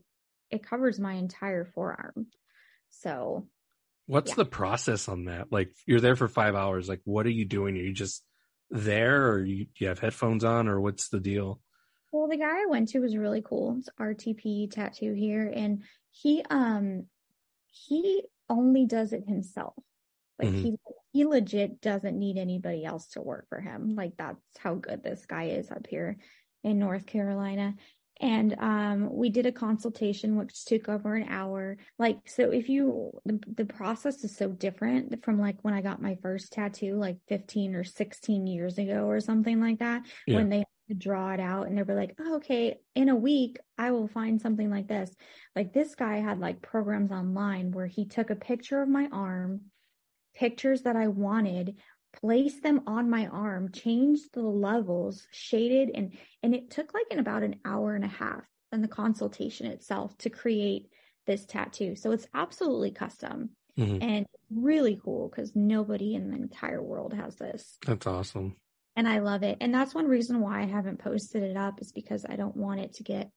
it covers my entire forearm so What's Yeah. the process on that? Like, you're there for five hours. Like, what are you doing? Are you just there or you, you have headphones on or what's the deal? Well, the guy I went to was really cool. It's RTP tattoo here, and he um he only does it himself. Like Mhm. he he legit doesn't need anybody else to work for him. Like that's how good this guy is up here in North Carolina. And um we did a consultation which took over an hour. Like so if you the, the process is so different from like when I got my first tattoo like 15 or 16 years ago or something like that Yeah. when they draw it out and they were like, oh, okay, in a week, I will find something like this. Like this guy had like programs online where he took a picture of my arm, pictures that I wanted, placed them on my arm, changed the levels, shaded, and and it took like in about an hour and a half in the consultation itself to create this tattoo. So it's absolutely custom Mhm. and really cool because nobody in the entire world has this That's awesome. and I love it. And that's one reason why I haven't posted it up is because I don't want it to get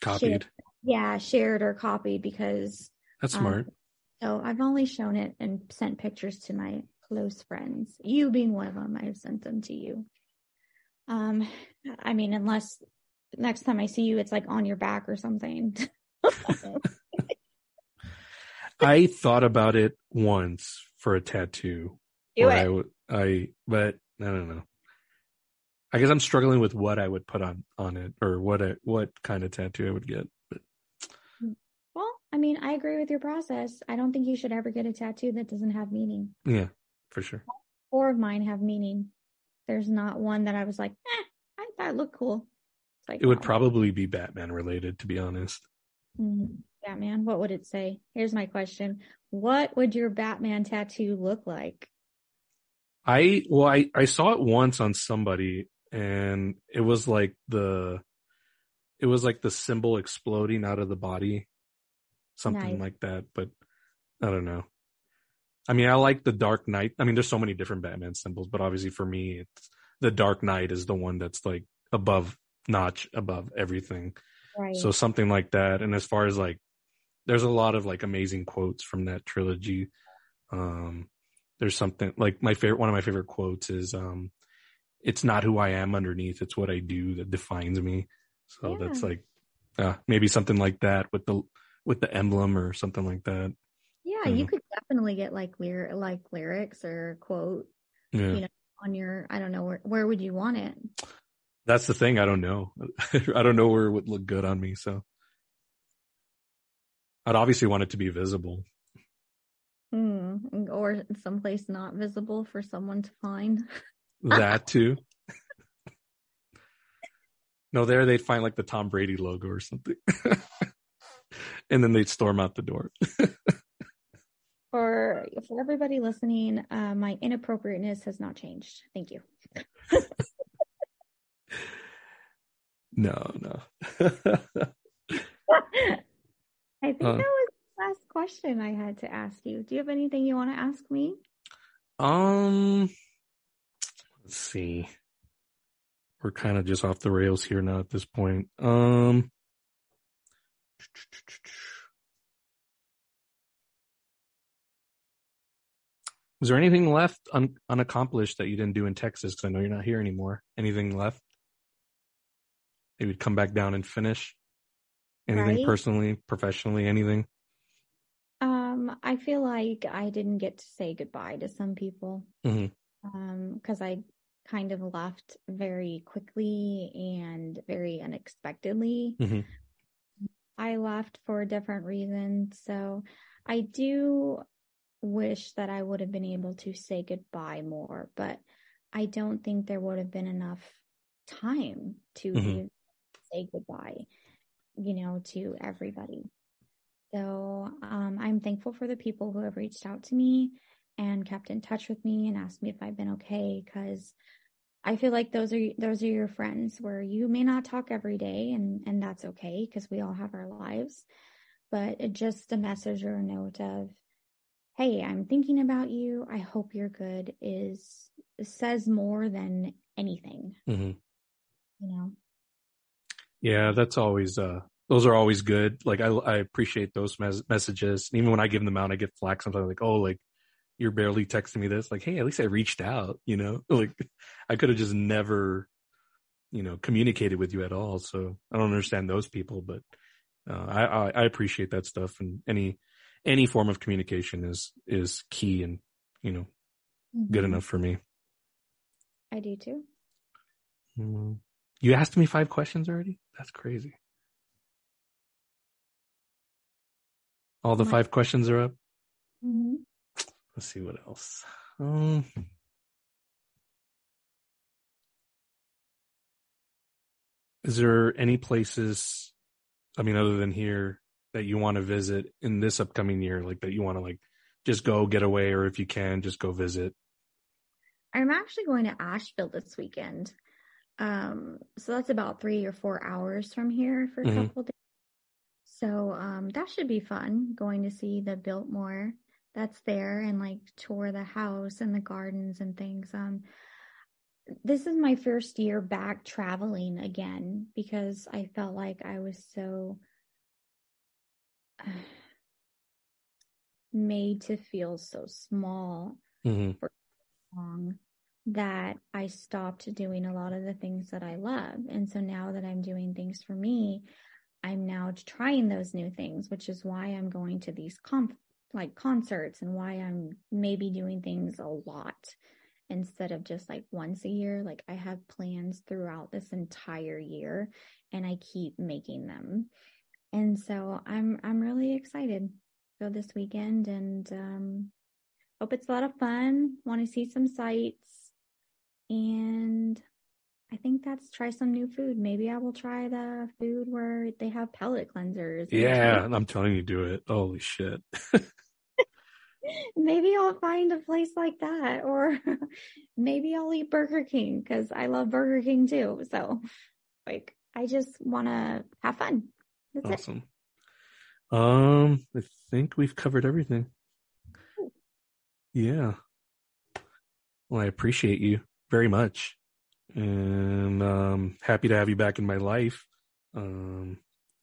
Copied. yeah shared or copied because That's um, smart. So I've only shown it and sent pictures to my close friends. You being one of them, I've sent them to you. Um, I mean, unless next time I see you, it's like on your back or something. I thought about it once for a tattoo. Do where I I, but I don't know. I guess I'm struggling with what I would put on on it or what I, what kind of tattoo I would get. I mean, I agree with your process. I don't think you should ever get a tattoo that doesn't have meaning. yeah, for sure. Four of mine have meaning. There's not one that I was like, eh, I thought it looked cool. It's like It would wow. probably be Batman related, to be honest. Mhm. Batman, what would it say? Here's my question. What would your Batman tattoo look like? I well, I I saw it once on somebody, and it was like the, it was like the symbol exploding out of the body, something Nice. like that. But I don't know. I mean, I like the Dark Knight. I mean, there's so many different Batman symbols, but obviously for me, it's the Dark Knight is the one that's like above notch above everything. Right. So something like that. And as far as like, there's a lot of like amazing quotes from that trilogy. Um, there's something like my favorite, one of my favorite quotes is, um, it's not who I am underneath. It's what I do that defines me. So that's like, uh, maybe something like that with the, with the emblem or something like that. yeah, you Mhm. could definitely get like lyr- like lyrics or quote Yeah. You know, on your I don't know where where would you want it? That's the thing. I don't know. I don't know where it would look good on me. So I'd obviously want it to be visible. Hmm. Or someplace not visible for someone to find. That too. no, there they'd find like the Tom Brady logo or something. and then they'd storm out the door. For for everybody listening, uh, my inappropriateness has not changed. Thank you. no, no. I think Uh. that was the last question I had to ask you. Do you have anything you want to ask me? um let's see. We're kind of just off the rails here now at this point. Um Was there anything left un- unaccomplished that you didn't do in Texas? Because I know you're not here anymore. Anything left? Maybe come back down and finish. Anything Right. personally, professionally, anything? Um, I feel like I didn't get to say goodbye to some people. Mhm. Um, because I kind of left very quickly and very unexpectedly. Mhm. I left for different reasons. So I do wish that I would have been able to say goodbye more, but I don't think there would have been enough time to Mhm. say goodbye, you know, to everybody. So um, I'm thankful for the people who have reached out to me and kept in touch with me and asked me if I've been okay because I feel like those are those are your friends where you may not talk every day and and that's okay because we all have our lives but just a message or a note of hey I'm thinking about you I hope you're good is says more than anything hmm you know Yeah, that's always uh those are always good. Like I I appreciate those mes- messages. And even when I give them out, I get flack sometimes like, "Oh, like you're barely texting me this." Like, "Hey, at least I reached out," you know? Like I could have just never you know, communicated with you at all. So I don't understand those people, but uh, I, I I appreciate that stuff and any any form of communication is is key and you know, good Mhm. enough for me. I do too Mm. You asked me five questions already? That's crazy. All the five questions are up. hmm Let's see what else. Um, is there any places, I mean, other than here, that you want to visit in this upcoming year? Like that you want to like just go get away, or if you can, just go visit. I'm actually going to Asheville this weekend. Um, so that's about three or four hours from here for a Mhm. couple days. So um, that should be fun going to see the Biltmore that's there and like tour the house and the gardens and things. Um, this is my first year back traveling again because I felt like I was so made to feel so small hmm long that I stopped doing a lot of the things that I love. And so now that I'm doing things for me, I'm now trying those new things, which is why I'm going to these comp like concerts and why I'm maybe doing things a lot instead of just like once a year. Like I have plans throughout this entire year and I keep making them. And so I'm I'm really excited go this weekend and um hope it's a lot of fun. Want to see some sights. And I think that's try some new food. Maybe I will try the food where they have palate cleansers. and Yeah, I'm telling you, do it. Holy shit. Maybe I'll find a place like that. Or maybe I'll eat Burger King because I love Burger King too. So, like, I just want to have fun. That's it. Awesome. Um, I think we've covered everything. Yeah. Well, I appreciate you very much. And um happy to have you back in my life. Um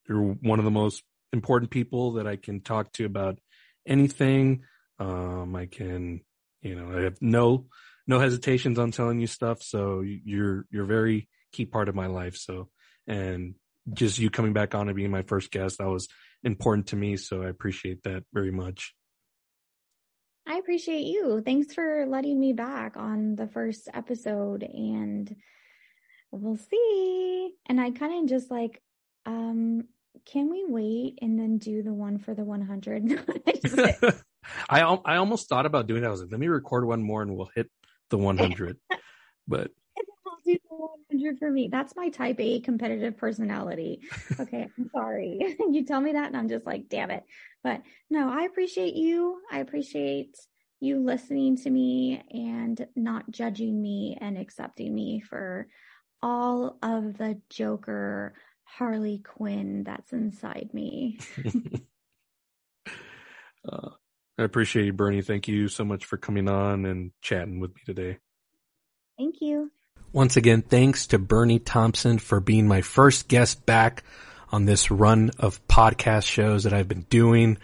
you're one of the most important people that I can talk to about anything. Um I can, you know, I have no no hesitations on telling you stuff, so you're you're very key part of my life. So and just you coming back on and being my first guest, that was important to me. So I appreciate that very much. I appreciate you. Thanks for letting me back on the first episode and we'll see. And I kind of just like um can we wait and then do the one for the 100? I I almost thought about doing that. I was like, let me record one more and we'll hit the 100. but do the 100 for me. That's my type A competitive personality. Okay, I'm sorry. you tell me that and I'm just like, damn it. But no, I appreciate you. I appreciate you listening to me and not judging me and accepting me for all of the Joker Harley Quinn that's inside me. uh, I appreciate you, Bernie. Thank you so much for coming on and chatting with me today. Thank you. Once again, thanks to Bernie Thompson for being my first guest back on this run of podcast shows that I've been doing.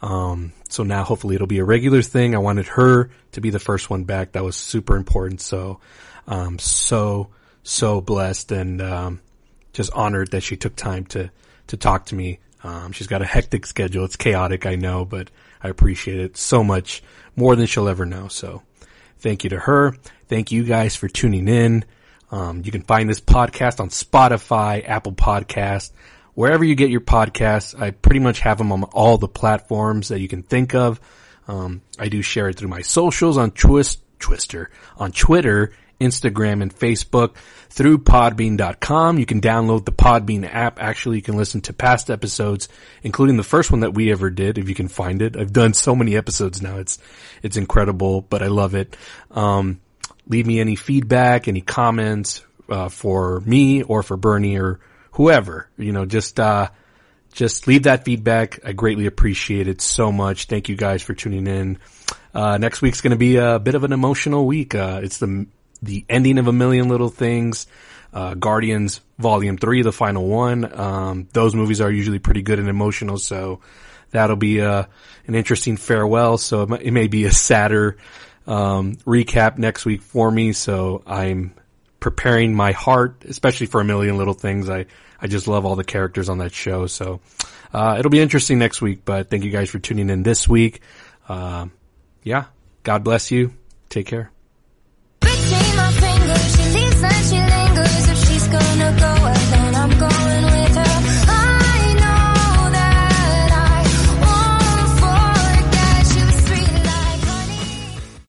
Um, so now hopefully it'll be a regular thing. I wanted her to be the first one back. That was super important. So, um, so, so blessed and, um, just honored that she took time to, to talk to me. Um, she's got a hectic schedule. It's chaotic, I know, but I appreciate it so much more than she'll ever know. So thank you to her. Thank you guys for tuning in. Um, you can find this podcast on Spotify, Apple Podcast, wherever you get your podcasts. I pretty much have them on all the platforms that you can think of. Um, I do share it through my socials on Twist, Twister, on Twitter Instagram, and Facebook through podbean.com. You can download the Podbean app. Actually, you can listen to past episodes, including the first one that we ever did, if you can find it. I've done so many episodes now. It's, it's incredible, but I love it. Um, leave me any feedback, any comments, uh, for me or for Bernie or whoever, you know, just, uh, just leave that feedback. I greatly appreciate it so much. Thank you guys for tuning in. Uh, next week's going to be a bit of an emotional week. Uh, it's the the ending of a million little things, uh, Guardians Volume Three, the final one. Um, those movies are usually pretty good and emotional, so that'll be uh, an interesting farewell. So it may be a sadder um, recap next week for me. So I'm preparing my heart, especially for a million little things. I I just love all the characters on that show. So uh, it'll be interesting next week. But thank you guys for tuning in this week. Uh, yeah, God bless you. Take care.